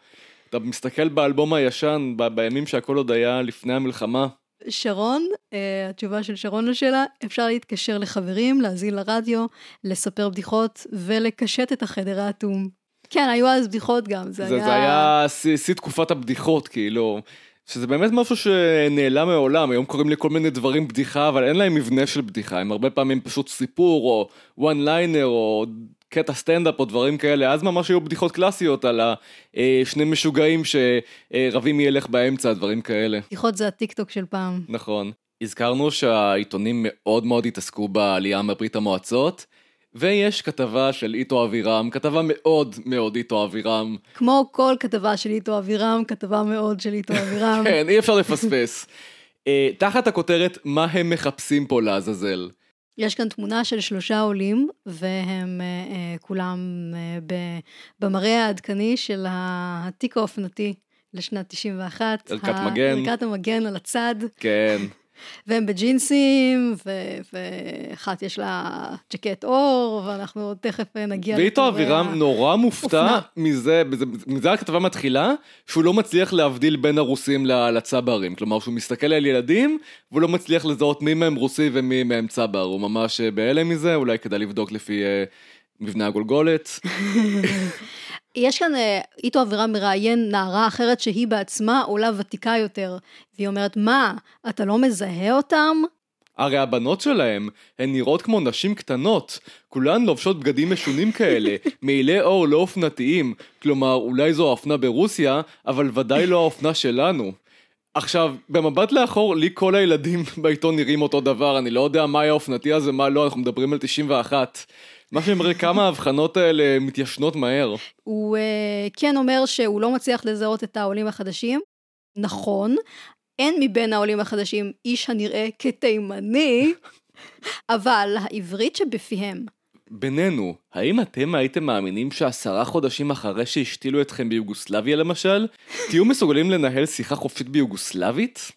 אתה מסתכל באלבום הישן, ב, בימים שהכל עוד היה לפני המלחמה. שרון, uh, התשובה של שרון לשאלה, אפשר להתקשר לחברים, להאזין לרדיו, לספר בדיחות ולקשט את החדר האטום. כן, היו אז בדיחות גם, זה, זה היה... זה היה שיא תקופת הבדיחות, כאילו. שזה באמת משהו שנעלם מעולם, היום קוראים לכל מיני דברים בדיחה, אבל אין להם מבנה של בדיחה, הם הרבה פעמים פשוט סיפור, או one liner, או קטע סטנדאפ או דברים כאלה, אז ממש היו בדיחות קלאסיות על השני משוגעים שרבים מי ילך באמצע, דברים כאלה. בדיחות זה הטיק טוק של פעם. נכון. הזכרנו שהעיתונים מאוד מאוד התעסקו בעלייה מברית המועצות. ויש כתבה של איטו אבירם, כתבה מאוד מאוד איטו אבירם. כמו כל כתבה של איטו אבירם, כתבה מאוד של איטו אבירם. כן, אי אפשר לפספס. אה, תחת הכותרת, מה הם מחפשים פה לעזאזל? יש כאן תמונה של שלושה עולים, והם uh, uh, כולם uh, במראה העדכני של התיק האופנתי לשנת 91. ערכת מגן. ערכת המגן על הצד. כן. והם בג'ינסים, ואחת יש לה ג'קט אור, ואנחנו תכף נגיע... ואיתו אבירם נורא מופתע מזה, מזה הכתבה מתחילה, שהוא לא מצליח להבדיל בין הרוסים לצברים. כלומר, שהוא מסתכל על ילדים, והוא לא מצליח לזהות מי מהם רוסי ומי מהם צבר. הוא ממש בהלם מזה, אולי כדאי לבדוק לפי מבנה הגולגולת. יש כאן, אה, איתו אבירם מראיין נערה אחרת שהיא בעצמה עולה ותיקה יותר, והיא אומרת, מה, אתה לא מזהה אותם? הרי הבנות שלהם, הן נראות כמו נשים קטנות, כולן לובשות בגדים משונים כאלה, מעילי אור לא אופנתיים, כלומר אולי זו האופנה ברוסיה, אבל ודאי לא האופנה שלנו. עכשיו, במבט לאחור, לי כל הילדים בעיתון נראים אותו דבר, אני לא יודע מה היה אופנתי הזה, מה לא, אנחנו מדברים על 91. מה שמראה כמה ההבחנות האלה מתיישנות מהר. הוא uh, כן אומר שהוא לא מצליח לזהות את העולים החדשים. נכון, אין מבין העולים החדשים איש הנראה כתימני, אבל העברית שבפיהם. בינינו, האם אתם הייתם מאמינים שעשרה חודשים אחרי שהשתילו אתכם ביוגוסלביה למשל, תהיו מסוגלים לנהל שיחה חופשית ביוגוסלבית?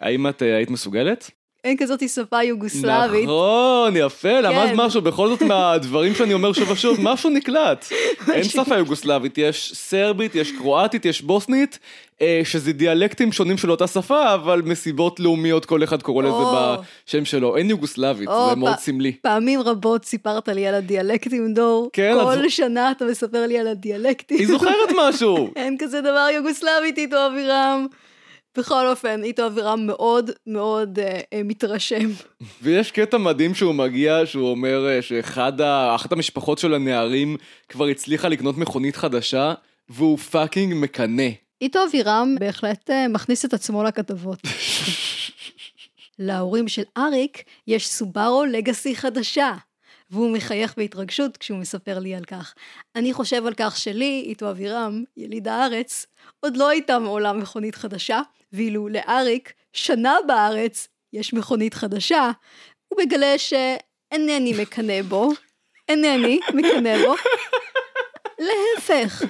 האם את היית מסוגלת? אין כזאת שפה יוגוסלבית. נכון, יפה, כן. למד משהו, בכל זאת מהדברים שאני אומר שוב ושוב, משהו נקלט. אין שפה יוגוסלבית, יש סרבית, יש קרואטית, יש בוסנית, אה, שזה דיאלקטים שונים של אותה שפה, אבל מסיבות לאומיות כל אחד קורא לזה בשם שלו. אין יוגוסלבית, זה מאוד סמלי. פעמים רבות סיפרת לי על הדיאלקטים, דור. כן. כל שנה אתה מספר לי על הדיאלקטים. היא זוכרת משהו. אין כזה דבר יוגוסלבית איתו אבירם. בכל אופן, איטו אבירם מאוד מאוד אה, אה, מתרשם. ויש קטע מדהים שהוא מגיע, שהוא אומר אה, שאחת המשפחות של הנערים כבר הצליחה לקנות מכונית חדשה, והוא fucking מקנא. איטו אבירם בהחלט אה, מכניס את עצמו לכתבות. להורים של אריק יש סובארו לגאסי חדשה. והוא מחייך בהתרגשות כשהוא מספר לי על כך. אני חושב על כך שלי, איטו אבירם, יליד הארץ, עוד לא הייתה מעולם מכונית חדשה, ואילו לאריק, שנה בארץ, יש מכונית חדשה, הוא מגלה שאינני מקנא בו, אינני מקנא בו, להפך.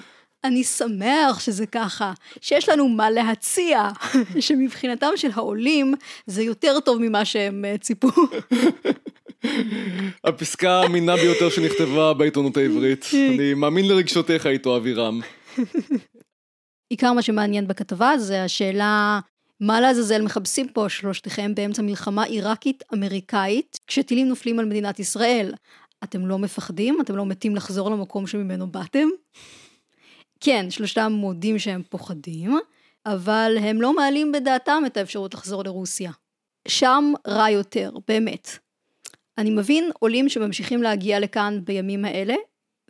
אני שמח שזה ככה, שיש לנו מה להציע, שמבחינתם של העולים זה יותר טוב ממה שהם אה, ציפו. הפסקה האמינה ביותר שנכתבה בעיתונות העברית. אני מאמין לרגשותיך איתו, אבירם. עיקר מה שמעניין בכתבה זה השאלה מה לעזאזל מחפשים פה שלושתכם באמצע מלחמה עיראקית-אמריקאית כשטילים נופלים על מדינת ישראל. אתם לא מפחדים? אתם לא מתים לחזור למקום שממנו באתם? כן, שלושתם מודים שהם פוחדים, אבל הם לא מעלים בדעתם את האפשרות לחזור לרוסיה. שם רע יותר, באמת. אני מבין עולים שממשיכים להגיע לכאן בימים האלה,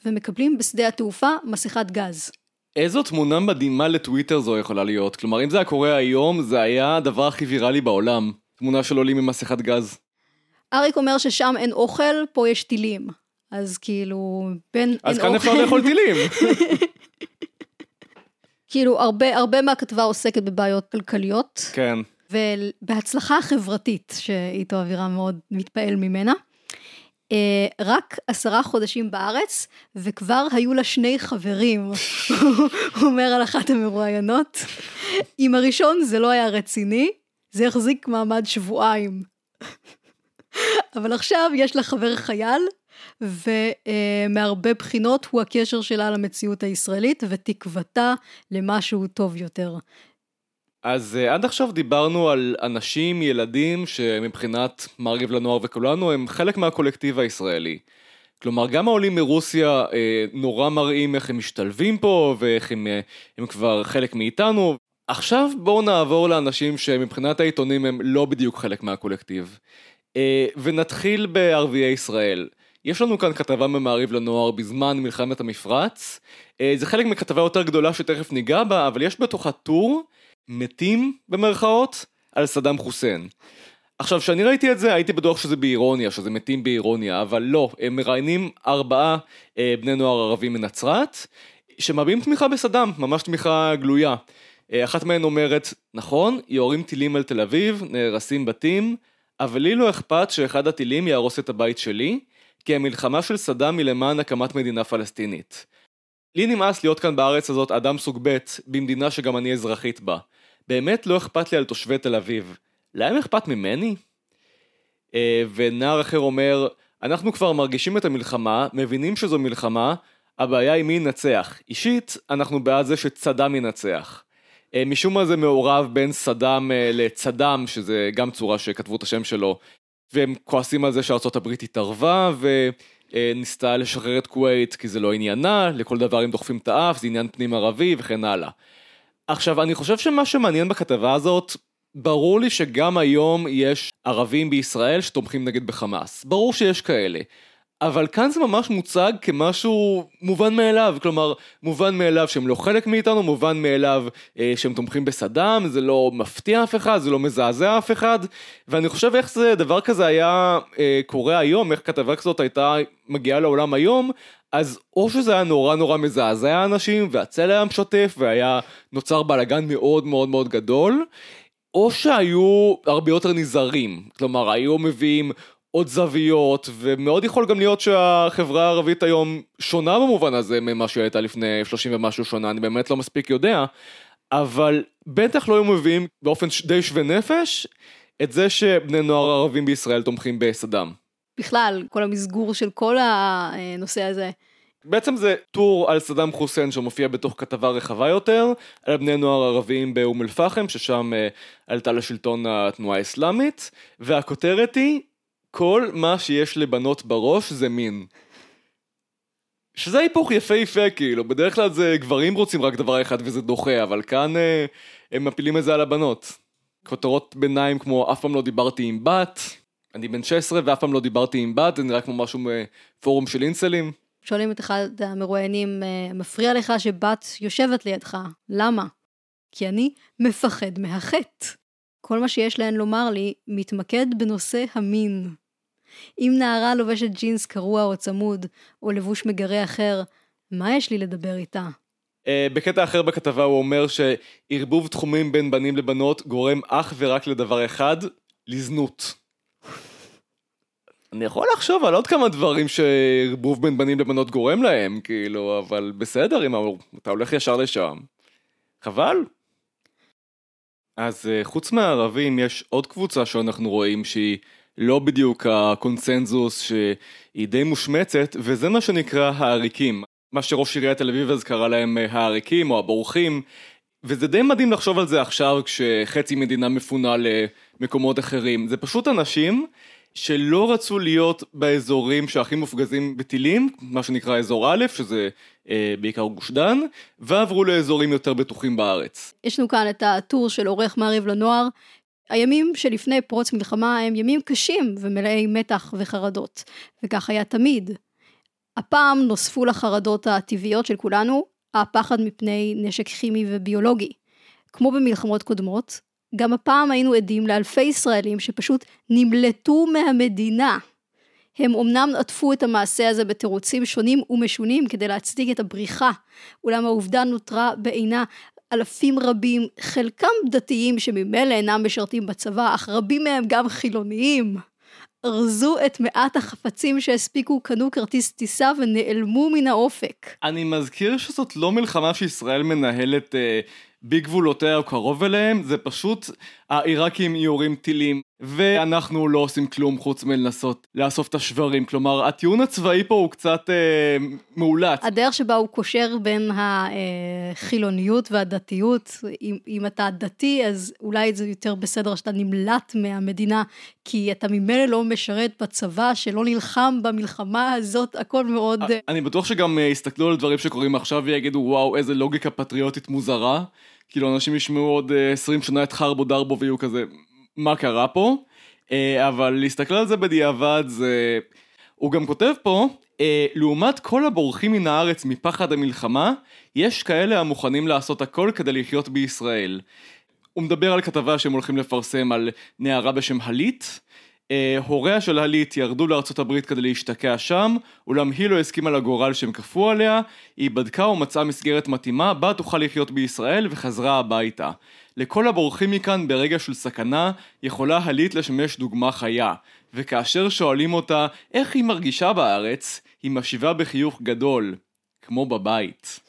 ומקבלים בשדה התעופה מסכת גז. איזו תמונה מדהימה לטוויטר זו יכולה להיות. כלומר, אם זה היה קורה היום, זה היה הדבר הכי ויראלי בעולם. תמונה של עולים עם מסכת גז. אריק אומר ששם אין אוכל, פה יש טילים. אז כאילו, בין אז אין כאן אוכל... אפשר לאכול טילים. כאילו, הרבה, הרבה מהכתבה עוסקת בבעיות כלכליות, כן. ובהצלחה חברתית, שאיתו אבירם מאוד מתפעל ממנה. אה, רק עשרה חודשים בארץ, וכבר היו לה שני חברים, הוא אומר על אחת המרואיינות. עם הראשון זה לא היה רציני, זה החזיק מעמד שבועיים. אבל עכשיו יש לה חבר חייל, ומהרבה בחינות הוא הקשר שלה למציאות הישראלית, ותקוותה למשהו טוב יותר. אז uh, עד עכשיו דיברנו על אנשים, ילדים, שמבחינת מרגיב לנוער וכולנו, הם חלק מהקולקטיב הישראלי. כלומר, גם העולים מרוסיה אה, נורא מראים איך הם משתלבים פה, ואיך הם, אה, הם כבר חלק מאיתנו. עכשיו בואו נעבור לאנשים שמבחינת העיתונים הם לא בדיוק חלק מהקולקטיב. אה, ונתחיל בערביי ישראל. יש לנו כאן כתבה ממעריב לנוער בזמן מלחמת המפרץ. אה, זה חלק מכתבה יותר גדולה שתכף ניגע בה, אבל יש בתוכה טור מתים במרכאות על סדאם חוסיין. עכשיו, כשאני ראיתי את זה, הייתי בטוח שזה באירוניה, שזה מתים באירוניה, אבל לא, הם מראיינים ארבעה אה, בני נוער ערבים מנצרת, שמביעים תמיכה בסדאם, ממש תמיכה גלויה. אה, אחת מהן אומרת, נכון, יורים טילים על תל אביב, נהרסים בתים, אבל לי לא אכפת שאחד הטילים יהרוס את הבית שלי, כי המלחמה של סדאם היא למען הקמת מדינה פלסטינית. לי נמאס להיות כאן בארץ הזאת אדם סוג ב' במדינה שגם אני אזרחית בה. באמת לא אכפת לי על תושבי תל אביב. להם אכפת ממני? אה, ונער אחר אומר, אנחנו כבר מרגישים את המלחמה, מבינים שזו מלחמה, הבעיה היא מי ינצח. אישית, אנחנו בעד זה שצד"ם ינצח. אה, משום מה זה מעורב בין סדאם אה, לצד"ם, שזה גם צורה שכתבו את השם שלו, והם כועסים על זה שארצות הברית התערבה, וניסתה לשחרר את כווית כי זה לא עניינה, לכל דבר הם דוחפים את האף, זה עניין פנים ערבי וכן הלאה. עכשיו, אני חושב שמה שמעניין בכתבה הזאת, ברור לי שגם היום יש ערבים בישראל שתומכים נגד בחמאס. ברור שיש כאלה. אבל כאן זה ממש מוצג כמשהו מובן מאליו, כלומר, מובן מאליו שהם לא חלק מאיתנו, מובן מאליו אה, שהם תומכים בסדאם, זה לא מפתיע אף אחד, זה לא מזעזע אף אחד, ואני חושב איך זה, דבר כזה היה אה, קורה היום, איך כתבה כזאת הייתה מגיעה לעולם היום, אז או שזה היה נורא נורא מזעזע אנשים, והצל היה משתף, והיה נוצר בלאגן מאוד מאוד מאוד גדול, או שהיו הרבה יותר נזהרים, כלומר היו מביאים עוד זוויות, ומאוד יכול גם להיות שהחברה הערבית היום שונה במובן הזה ממה שהיא הייתה לפני 30 ומשהו שנה, אני באמת לא מספיק יודע, אבל בטח לא היו מביאים באופן די שווה נפש את זה שבני נוער ערבים בישראל תומכים בסדאם. בכלל, כל המסגור של כל הנושא הזה. בעצם זה טור על סדאם חוסיין שמופיע בתוך כתבה רחבה יותר, על בני נוער ערביים באום אל פחם, ששם uh, עלתה לשלטון התנועה האסלאמית, והכותרת היא, כל מה שיש לבנות בראש זה מין. שזה היפוך יפהפה כאילו, בדרך כלל זה גברים רוצים רק דבר אחד וזה דוחה, אבל כאן uh, הם מפילים את זה על הבנות. כותרות ביניים כמו אף פעם לא דיברתי עם בת, אני בן 16 ואף פעם לא דיברתי עם בת, זה נראה כמו משהו מפורום של אינסלים. שואלים את אחד המרואיינים, מפריע לך שבת יושבת לידך, למה? כי אני מפחד מהחטא. כל מה שיש להן לומר לי מתמקד בנושא המין. אם נערה לובשת ג'ינס קרוע או צמוד, או לבוש מגרה אחר, מה יש לי לדבר איתה? Uh, בקטע אחר בכתבה הוא אומר שערבוב תחומים בין בנים לבנות גורם אך ורק לדבר אחד, לזנות. אני יכול לחשוב על עוד כמה דברים שערבוב בין בנים לבנות גורם להם, כאילו, אבל בסדר, אם אתה הולך ישר לשם. חבל. אז אה, חוץ מהערבים יש עוד קבוצה שאנחנו רואים שהיא לא בדיוק הקונצנזוס שהיא די מושמצת, וזה מה שנקרא העריקים. מה שראש עיריית תל אביב אז קרא להם אה, העריקים או הבורחים, וזה די מדהים לחשוב על זה עכשיו כשחצי מדינה מפונה למקומות אחרים. זה פשוט אנשים שלא רצו להיות באזורים שהכי מופגזים בטילים, מה שנקרא אזור א', שזה אה, בעיקר גוש דן, ועברו לאזורים יותר בטוחים בארץ. יש לנו כאן את הטור של עורך מעריב לנוער. הימים שלפני פרוץ מלחמה הם ימים קשים ומלאי מתח וחרדות, וכך היה תמיד. הפעם נוספו לחרדות הטבעיות של כולנו הפחד מפני נשק כימי וביולוגי. כמו במלחמות קודמות, גם הפעם היינו עדים לאלפי ישראלים שפשוט נמלטו מהמדינה. הם אמנם עטפו את המעשה הזה בתירוצים שונים ומשונים כדי להצדיק את הבריחה, אולם העובדה נותרה בעינה אלפים רבים, חלקם דתיים שממילא אינם משרתים בצבא, אך רבים מהם גם חילוניים. ארזו את מעט החפצים שהספיקו, קנו כרטיס טיסה ונעלמו מן האופק. אני מזכיר שזאת לא מלחמה שישראל מנהלת אה, בגבולותיה או קרוב אליהם, זה פשוט העיראקים יורים טילים, ואנחנו לא עושים כלום חוץ מלנסות לאסוף את השברים. כלומר, הטיעון הצבאי פה הוא קצת אה, מאולץ. הדרך שבה הוא קושר בין החילוניות והדתיות, אם, אם אתה דתי, אז אולי זה יותר בסדר שאתה נמלט מהמדינה, כי אתה ממילא לא משרת בצבא שלא נלחם במלחמה הזאת, הכל מאוד... אה, אני בטוח שגם אה, יסתכלו על דברים שקורים עכשיו ויגידו, וואו, איזה לוגיקה פטריוטית מוזרה. כאילו אנשים ישמעו עוד 20 אה, שנה את חרבו דרבו ויהיו כזה, מה קרה פה? אה, אבל להסתכל על זה בדיעבד זה... הוא גם כותב פה, אה, לעומת כל הבורחים מן הארץ מפחד המלחמה, יש כאלה המוכנים לעשות הכל כדי לחיות בישראל. הוא מדבר על כתבה שהם הולכים לפרסם על נערה בשם הלית, אה, הוריה של הלית ירדו לארצות הברית כדי להשתקע שם, אולם היא לא הסכימה לגורל שהם כפו עליה, היא בדקה ומצאה מסגרת מתאימה בה תוכל לחיות בישראל וחזרה הביתה. לכל הבורחים מכאן ברגע של סכנה, יכולה הלית לשמש דוגמה חיה, וכאשר שואלים אותה איך היא מרגישה בארץ, היא משיבה בחיוך גדול, כמו בבית.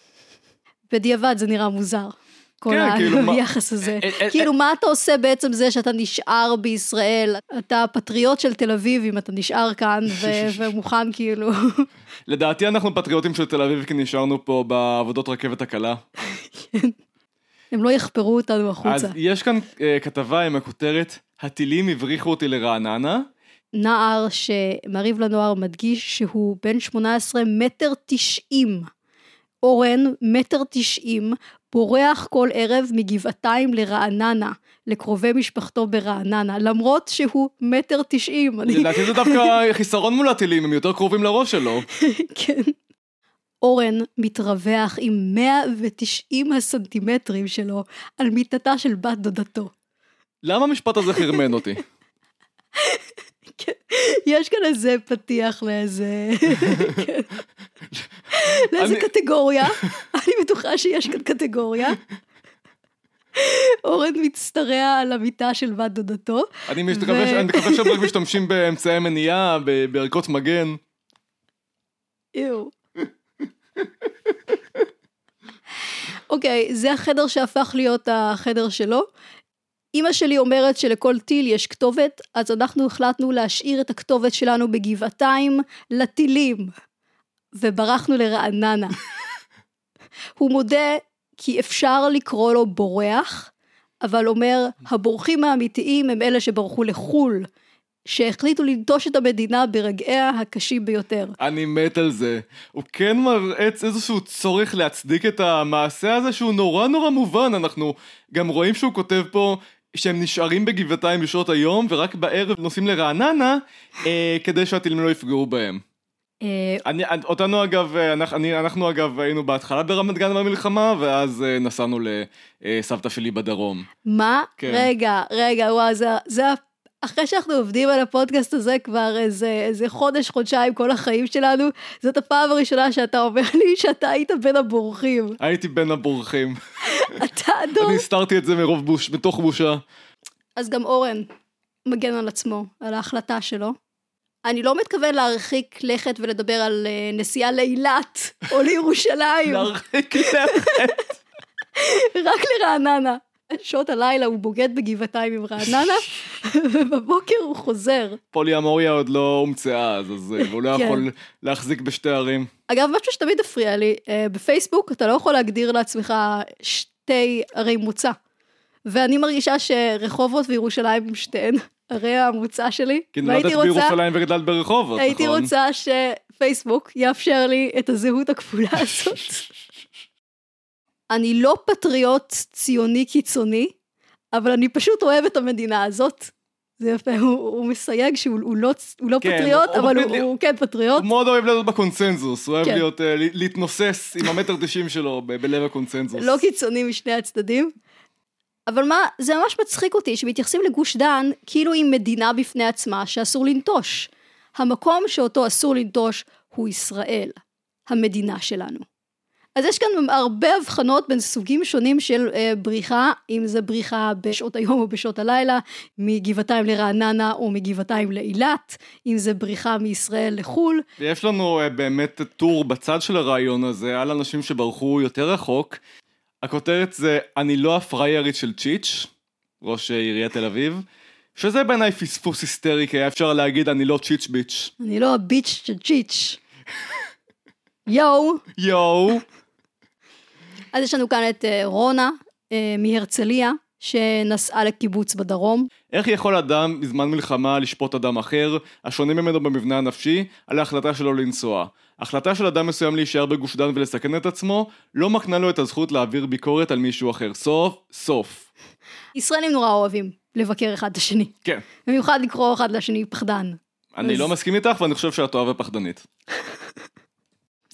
בדיעבד זה נראה מוזר. כל כן, כאילו, היחס הזה. אה, אה, כאילו, מה אתה עושה בעצם זה שאתה נשאר בישראל? אתה פטריוט של תל אביב אם אתה נשאר כאן ומוכן כאילו... לדעתי אנחנו פטריוטים של תל אביב כי נשארנו פה בעבודות רכבת הקלה. הם לא יחפרו אותנו החוצה. אז יש כאן uh, כתבה עם הכותרת, הטילים הבריחו אותי לרעננה. נער שמעריב לנוער מדגיש שהוא בן 18 מטר 90. אורן, מטר 90, בורח כל ערב מגבעתיים לרעננה, לקרובי משפחתו ברעננה, למרות שהוא מטר תשעים. לדעתי זה דווקא חיסרון מול הטילים, הם יותר קרובים לראש שלו. כן. אורן מתרווח עם 190 הסנטימטרים שלו על מיטתה של בת דודתו. למה המשפט הזה חרמן אותי? כן, יש כאן איזה פתיח לאיזה... לאיזה קטגוריה, אני בטוחה שיש כאן קטגוריה. אורן מצטרע על המיטה של בת דודתו. אני מקווה שהם רק משתמשים באמצעי מניעה, בערכות מגן. יואו. אוקיי, זה החדר שהפך להיות החדר שלו. אימא שלי אומרת שלכל טיל יש כתובת, אז אנחנו החלטנו להשאיר את הכתובת שלנו בגבעתיים לטילים. וברחנו לרעננה. הוא מודה כי אפשר לקרוא לו בורח, אבל אומר, הבורחים האמיתיים הם אלה שברחו לחו"ל, שהחליטו לנטוש את המדינה ברגעיה הקשים ביותר. אני מת על זה. הוא כן מראה איזשהו צורך להצדיק את המעשה הזה שהוא נורא נורא מובן. אנחנו גם רואים שהוא כותב פה שהם נשארים בגבעתיים בשעות היום ורק בערב נוסעים לרעננה אה, כדי שהטילים לא יפגעו בהם. אה, אני, אותנו אגב, אה, אני, אנחנו אגב היינו בהתחלה ברמת גן במלחמה ואז אה, נסענו לסבתא שלי בדרום. מה? כן. רגע, רגע, וואו, זה, זה אחרי שאנחנו עובדים על הפודקאסט הזה כבר איזה, איזה חודש, חודשיים, כל החיים שלנו, זאת הפעם הראשונה שאתה אומר לי שאתה היית בין הבורחים. הייתי בין הבורחים. אתה אדום. אני הסתרתי את זה מרוב בוש, מתוך בושה. אז גם אורן מגן על עצמו, על ההחלטה שלו. אני לא מתכוון להרחיק לכת ולדבר על אה, נסיעה לאילת או לירושלים, להרחיק לכת. רק לרעננה. שעות הלילה הוא בוגד בגבעתיים עם רעננה, ובבוקר הוא חוזר. פוליאמוריה עוד לא הומצאה אז, אז אה, הוא לא כן. יכול להחזיק בשתי ערים. אגב, משהו שתמיד הפריע לי, אה, בפייסבוק אתה לא יכול להגדיר לעצמך שתי ערי מוצא. ואני מרגישה שרחובות וירושלים הם שתיהן ערי המוצא שלי. כי נולדת בירושלים וגדלת ברחובות, הייתי נכון? רוצה שפייסבוק יאפשר לי את הזהות הכפולה הזאת. אני לא פטריוט ציוני קיצוני, אבל אני פשוט אוהב את המדינה הזאת. זה יפה, הוא, הוא מסייג שהוא הוא לא, הוא לא כן, פטריוט, הוא אבל הוא, לי- הוא כן פטריוט. הוא מאוד אוהב להיות בקונצנזוס, הוא אוהב כן. להיות, ל- להתנוסס עם המטר תשעים שלו ב- בלב הקונצנזוס. לא קיצוני משני הצדדים. אבל מה, זה ממש מצחיק אותי שמתייחסים לגוש דן כאילו היא מדינה בפני עצמה שאסור לנטוש. המקום שאותו אסור לנטוש הוא ישראל, המדינה שלנו. אז יש כאן הרבה הבחנות בין סוגים שונים של אה, בריחה, אם זה בריחה בשעות היום או בשעות הלילה, מגבעתיים לרעננה או מגבעתיים לאילת, אם זה בריחה מישראל לחו"ל, ויש לנו אה, באמת טור בצד של הרעיון הזה על אנשים שברחו יותר רחוק. הכותרת זה אני לא הפריירית של צ'יץ', ראש אה, עיריית תל אביב, שזה בעיניי פספוס היסטרי, כי היה אפשר להגיד אני לא צ'יץ' ביץ'. אני לא הביץ' של צ'יץ'. יואו. יואו. אז יש לנו כאן את אה, רונה אה, מהרצליה, שנסעה לקיבוץ בדרום. איך יכול אדם בזמן מלחמה לשפוט אדם אחר, השונה ממנו במבנה הנפשי, על ההחלטה שלו לנסוע? החלטה של אדם מסוים להישאר בגוש דן ולסכן את עצמו, לא מקנה לו את הזכות להעביר ביקורת על מישהו אחר. סוף, סוף. ישראלים נורא אוהבים לבקר אחד את השני. כן. במיוחד לקרוא אחד לשני פחדן. אני אז- לא מסכים איתך ואני חושב שאת טועה ופחדנית.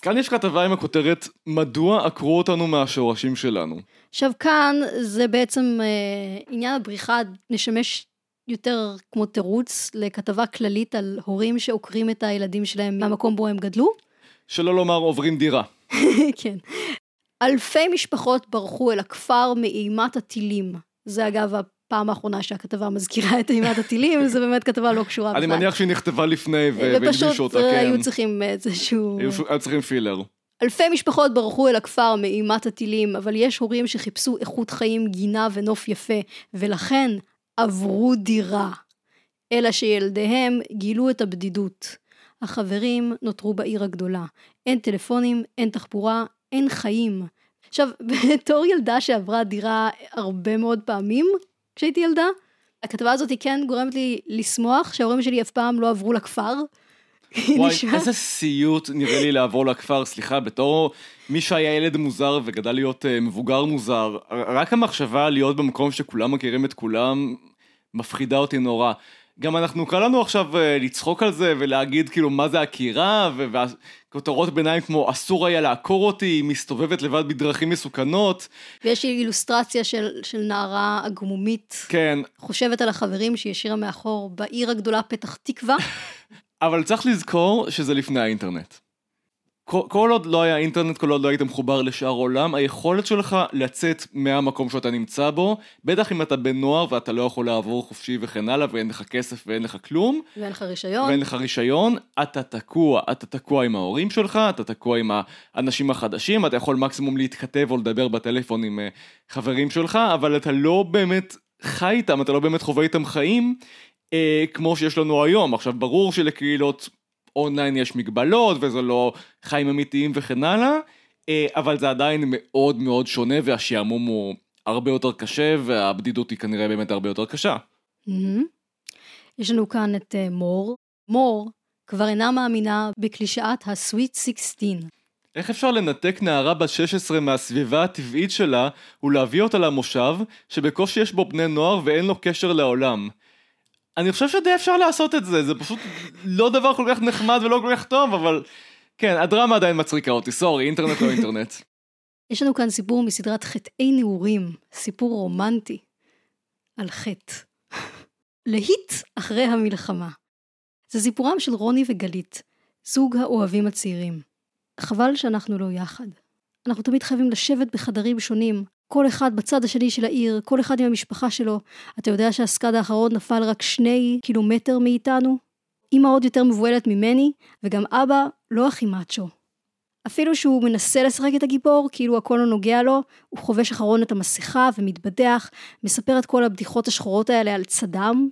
כאן יש כתבה עם הכותרת מדוע עקרו אותנו מהשורשים שלנו. עכשיו כאן זה בעצם אה, עניין הבריחה נשמש יותר כמו תירוץ לכתבה כללית על הורים שעוקרים את הילדים שלהם מהמקום בו הם גדלו. שלא לומר עוברים דירה. כן. אלפי משפחות ברחו אל הכפר מאימת הטילים. זה אגב הפעם האחרונה שהכתבה מזכירה את אימת הטילים, זה באמת כתבה לא קשורה אני בכלל. מניח שהיא נכתבה לפני ו- והלבישו ופשוט אותה, אה, כן. היו צריכים איזשהו... היו היו צריכים פילר. אלפי משפחות ברחו אל הכפר מאימת הטילים, אבל יש הורים שחיפשו איכות חיים, גינה ונוף יפה, ולכן עברו דירה. אלא שילדיהם גילו את הבדידות. החברים נותרו בעיר הגדולה. אין טלפונים, אין תחבורה, אין חיים. עכשיו, בתור ילדה שעברה דירה הרבה מאוד פעמים, כשהייתי ילדה, הכתבה הזאת כן גורמת לי לשמוח שההורים שלי אף פעם לא עברו לכפר. וואי, איזה סיוט נראה לי לעבור לכפר, סליחה, בתור מי שהיה ילד מוזר וגדל להיות uh, מבוגר מוזר, רק המחשבה להיות במקום שכולם מכירים את כולם, מפחידה אותי נורא. גם אנחנו קל לנו עכשיו uh, לצחוק על זה ולהגיד כאילו מה זה עקירה, וכותרות ביניים כמו אסור היה לעקור אותי, היא מסתובבת לבד בדרכים מסוכנות, ויש לי אילוסטרציה של, של נערה עגמומית, כן, חושבת על החברים שהיא השאירה מאחור בעיר הגדולה פתח תקווה. אבל צריך לזכור שזה לפני האינטרנט. כל, עוד לא היה אינטרנט, כל עוד לא היית מחובר לשאר עולם, היכולת שלך לצאת מהמקום שאתה נמצא בו, בטח אם אתה בן נוער ואתה לא יכול לעבור חופשי וכן הלאה, ואין לך כסף ואין לך כלום, ואין לך רישיון. ואין לך רישיון, אתה תקוע, אתה תקוע עם ההורים שלך, אתה תקוע עם האנשים החדשים, אתה יכול מקסימום להתכתב או לדבר בטלפון עם אה, חברים שלך, אבל אתה לא באמת חי איתם, אתה לא באמת חווה איתם חיים, אה, כמו שיש לנו היום. עכשיו, ברור שלקהילות אונליין יש מגבלות, וזה לא חיים אמיתיים וכן הלאה, אה, אבל זה עדיין מאוד מאוד שונה, והשעמום הוא הרבה יותר קשה, והבדידות היא כנראה באמת הרבה יותר קשה. מהמם. יש לנו כאן את uh, מור. מור כבר אינה מאמינה בקלישאת ה-sweet 16. איך אפשר לנתק נערה בת 16 מהסביבה הטבעית שלה ולהביא אותה למושב שבקושי יש בו בני נוער ואין לו קשר לעולם? אני חושב שדי אפשר לעשות את זה, זה פשוט לא דבר כל כך נחמד ולא כל כך טוב, אבל כן, הדרמה עדיין מצחיקה אותי, סורי, אינטרנט לא אינטרנט. יש לנו כאן סיפור מסדרת חטאי נעורים, סיפור רומנטי על חטא. להיט אחרי המלחמה. זה סיפורם של רוני וגלית, זוג האוהבים הצעירים. חבל שאנחנו לא יחד. אנחנו תמיד חייבים לשבת בחדרים שונים, כל אחד בצד השני של העיר, כל אחד עם המשפחה שלו. אתה יודע שהסקאד האחרון נפל רק שני קילומטר מאיתנו? אמא עוד יותר מבוהלת ממני, וגם אבא לא הכי מאצ'ו. אפילו שהוא מנסה לשחק את הגיבור, כאילו הכל לא נוגע לו, הוא חובש אחרון את המסכה ומתבדח, מספר את כל הבדיחות השחורות האלה על צד"ם.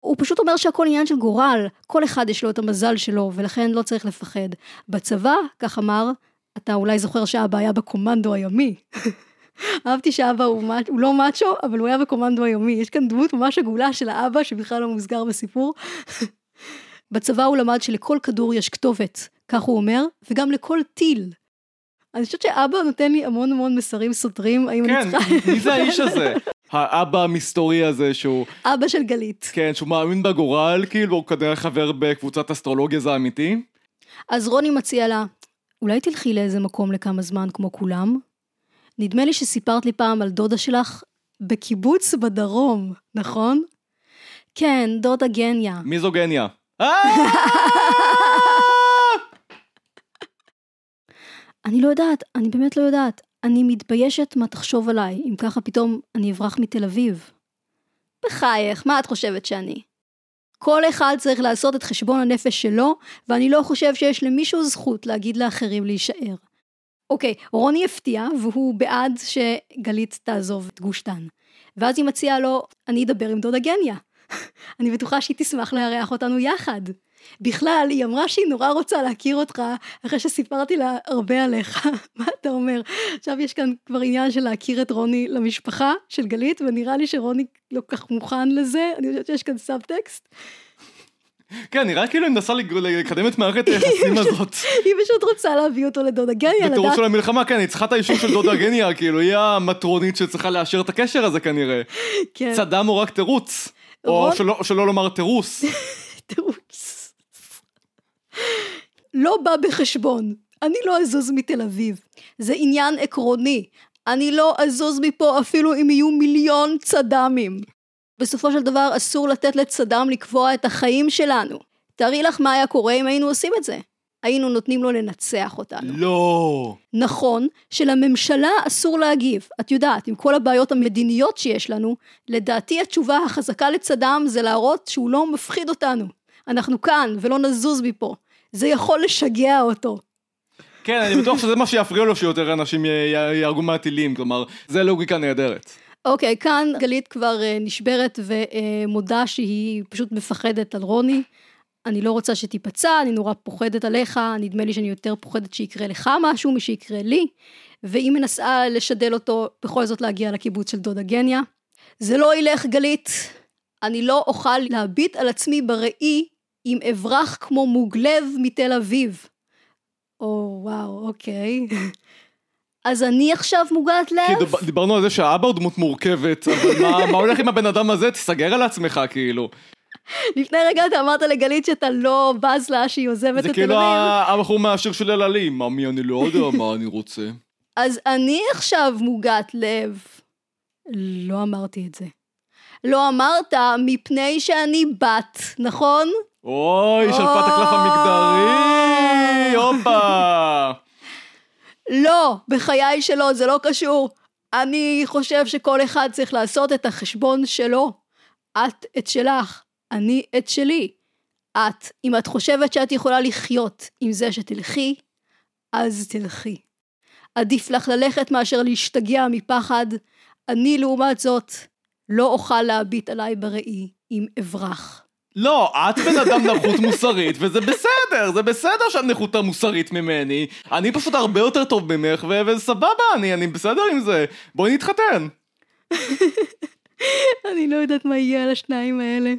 הוא פשוט אומר שהכל עניין של גורל, כל אחד יש לו את המזל שלו, ולכן לא צריך לפחד. בצבא, כך אמר, אתה אולי זוכר שאבא היה בקומנדו הימי. אהבתי שאבא הוא, הוא לא מאצ'ו, אבל הוא היה בקומנדו היומי. יש כאן דמות ממש עגולה של האבא, שבכלל לא מוסגר בסיפור. בצבא הוא למד שלכל כדור יש כתובת, כך הוא אומר, וגם לכל טיל. אני חושבת שאבא נותן לי המון המון מסרים סותרים, האם כן, אני צריכה... כן, מי זה האיש הזה? האבא המסתורי הזה שהוא... אבא של גלית. כן, שהוא מאמין בגורל, כאילו, הוא כנראה חבר בקבוצת אסטרולוגיה זה אמיתי. אז רוני מציע לה, אולי תלכי לאיזה מקום לכמה זמן כמו כולם? נדמה לי שסיפרת לי פעם על דודה שלך בקיבוץ בדרום, נכון? כן, דודה גניה. מי זו גניה? אה! אני לא יודעת, אני באמת לא יודעת. אני מתביישת מה תחשוב עליי, אם ככה פתאום אני אברח מתל אביב. בחייך, מה את חושבת שאני? כל אחד צריך לעשות את חשבון הנפש שלו, ואני לא חושב שיש למישהו זכות להגיד לאחרים להישאר. אוקיי, רוני הפתיע, והוא בעד שגלית תעזוב את גוש דן. ואז היא מציעה לו, אני אדבר עם דודה גניה. אני בטוחה שהיא תשמח לארח אותנו יחד. בכלל, היא אמרה שהיא נורא רוצה להכיר אותך, אחרי שסיפרתי לה הרבה עליך. מה אתה אומר? עכשיו יש כאן כבר עניין של להכיר את רוני למשפחה של גלית, ונראה לי שרוני לא כך מוכן לזה, אני חושבת שיש כאן סאבטקסט. כן, נראה כאילו היא מנסה לקדם את מערכת היחסים הזאת. היא פשוט רוצה להביא אותו לדודה גניה, בתירוץ של המלחמה, כן, היא צריכה את האישור של דודה גניה, כאילו, היא המטרונית שצריכה לאשר את הקשר הזה כנראה. כן. צדם הוא רק תירוץ. או שלא לומר תירוס. תירוץ. לא בא בחשבון. אני לא אזוז מתל אביב. זה עניין עקרוני. אני לא אזוז מפה אפילו אם יהיו מיליון צד"מים. בסופו של דבר אסור לתת לצד"ם לקבוע את החיים שלנו. תארי לך מה היה קורה אם היינו עושים את זה. היינו נותנים לו לנצח אותנו. לא. נכון שלממשלה אסור להגיב. את יודעת, עם כל הבעיות המדיניות שיש לנו, לדעתי התשובה החזקה לצד"ם זה להראות שהוא לא מפחיד אותנו. אנחנו כאן ולא נזוז מפה. זה יכול לשגע אותו. כן, אני בטוח שזה מה שיפריע לו שיותר אנשים יהרגו מהטילים, כלומר, זה לוגיקה נהדרת. אוקיי, okay, כאן גלית כבר uh, נשברת ומודה שהיא פשוט מפחדת על רוני. אני לא רוצה שתיפצע, אני נורא פוחדת עליך, נדמה לי שאני יותר פוחדת שיקרה לך משהו משיקרה לי, והיא מנסה לשדל אותו בכל זאת להגיע לקיבוץ של דודה גניה. זה לא ילך גלית, אני לא אוכל להביט על עצמי בראי אם אברח כמו מוגלב מתל אביב. או וואו, אוקיי. אז אני עכשיו מוגעת לב? כי דיברנו על זה שהאבא הוא דמות מורכבת, אבל מה, מה הולך עם הבן אדם הזה? תסגר על עצמך כאילו. לפני רגע אתה אמרת לגלית שאתה לא בז לה שהיא עוזבת את תל אביב. זה כאילו הבחור מהשיר של אלעלי, ממי אני לא יודע מה אני רוצה. אז אני עכשיו מוגת לב. לא אמרתי את זה. לא אמרת מפני שאני בת, נכון? אוי, שלפת הקלף המגדרי, הופה. לא, בחיי שלא, זה לא קשור. אני חושב שכל אחד צריך לעשות את החשבון שלו. את את שלך, אני את שלי. את, אם את חושבת שאת יכולה לחיות עם זה שתלכי, אז תלכי. עדיף לך ללכת מאשר להשתגע מפחד. אני לעומת זאת לא אוכל להביט עליי בראי אם אברח. לא, את בן אדם נחות מוסרית, וזה בסדר, זה בסדר שאת נחותה מוסרית ממני. אני פשוט הרבה יותר טוב ממך, וסבבה, אני, אני בסדר עם זה. בואי נתחתן. אני לא יודעת מה יהיה על השניים האלה.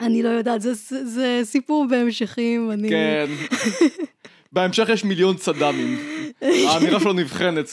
אני לא יודעת, זה, זה, זה סיפור בהמשכים, אני... כן. בהמשך יש מיליון צד"מים. האמירה שלו נבחנת,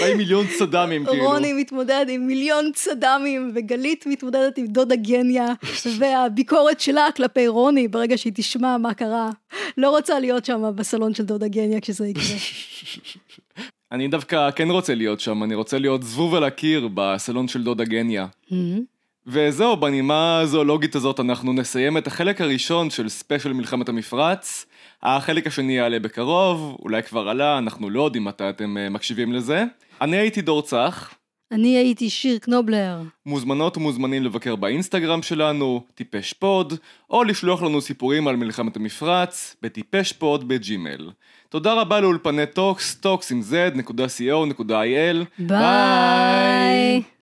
באים מיליון צד"מים כאילו. רוני מתמודד עם מיליון צד"מים, וגלית מתמודדת עם דודה גניה, והביקורת שלה כלפי רוני, ברגע שהיא תשמע מה קרה. לא רוצה להיות שם בסלון של דודה גניה כשזה יקרה. אני דווקא כן רוצה להיות שם, אני רוצה להיות זבוב על הקיר בסלון של דודה גניה. Mm-hmm. וזהו, בנימה הזואולוגית הזאת אנחנו נסיים את החלק הראשון של special מלחמת המפרץ. החלק השני יעלה בקרוב, אולי כבר עלה, אנחנו לא יודעים מתי אתם אה, מקשיבים לזה. אני הייתי דור צח. אני הייתי שיר קנובלר. מוזמנות ומוזמנים לבקר באינסטגרם שלנו, טיפש פוד, או לשלוח לנו סיפורים על מלחמת המפרץ, בטיפש פוד בג'ימל. תודה רבה לאולפני טוקס, טוקס עם z.co.il. ביי.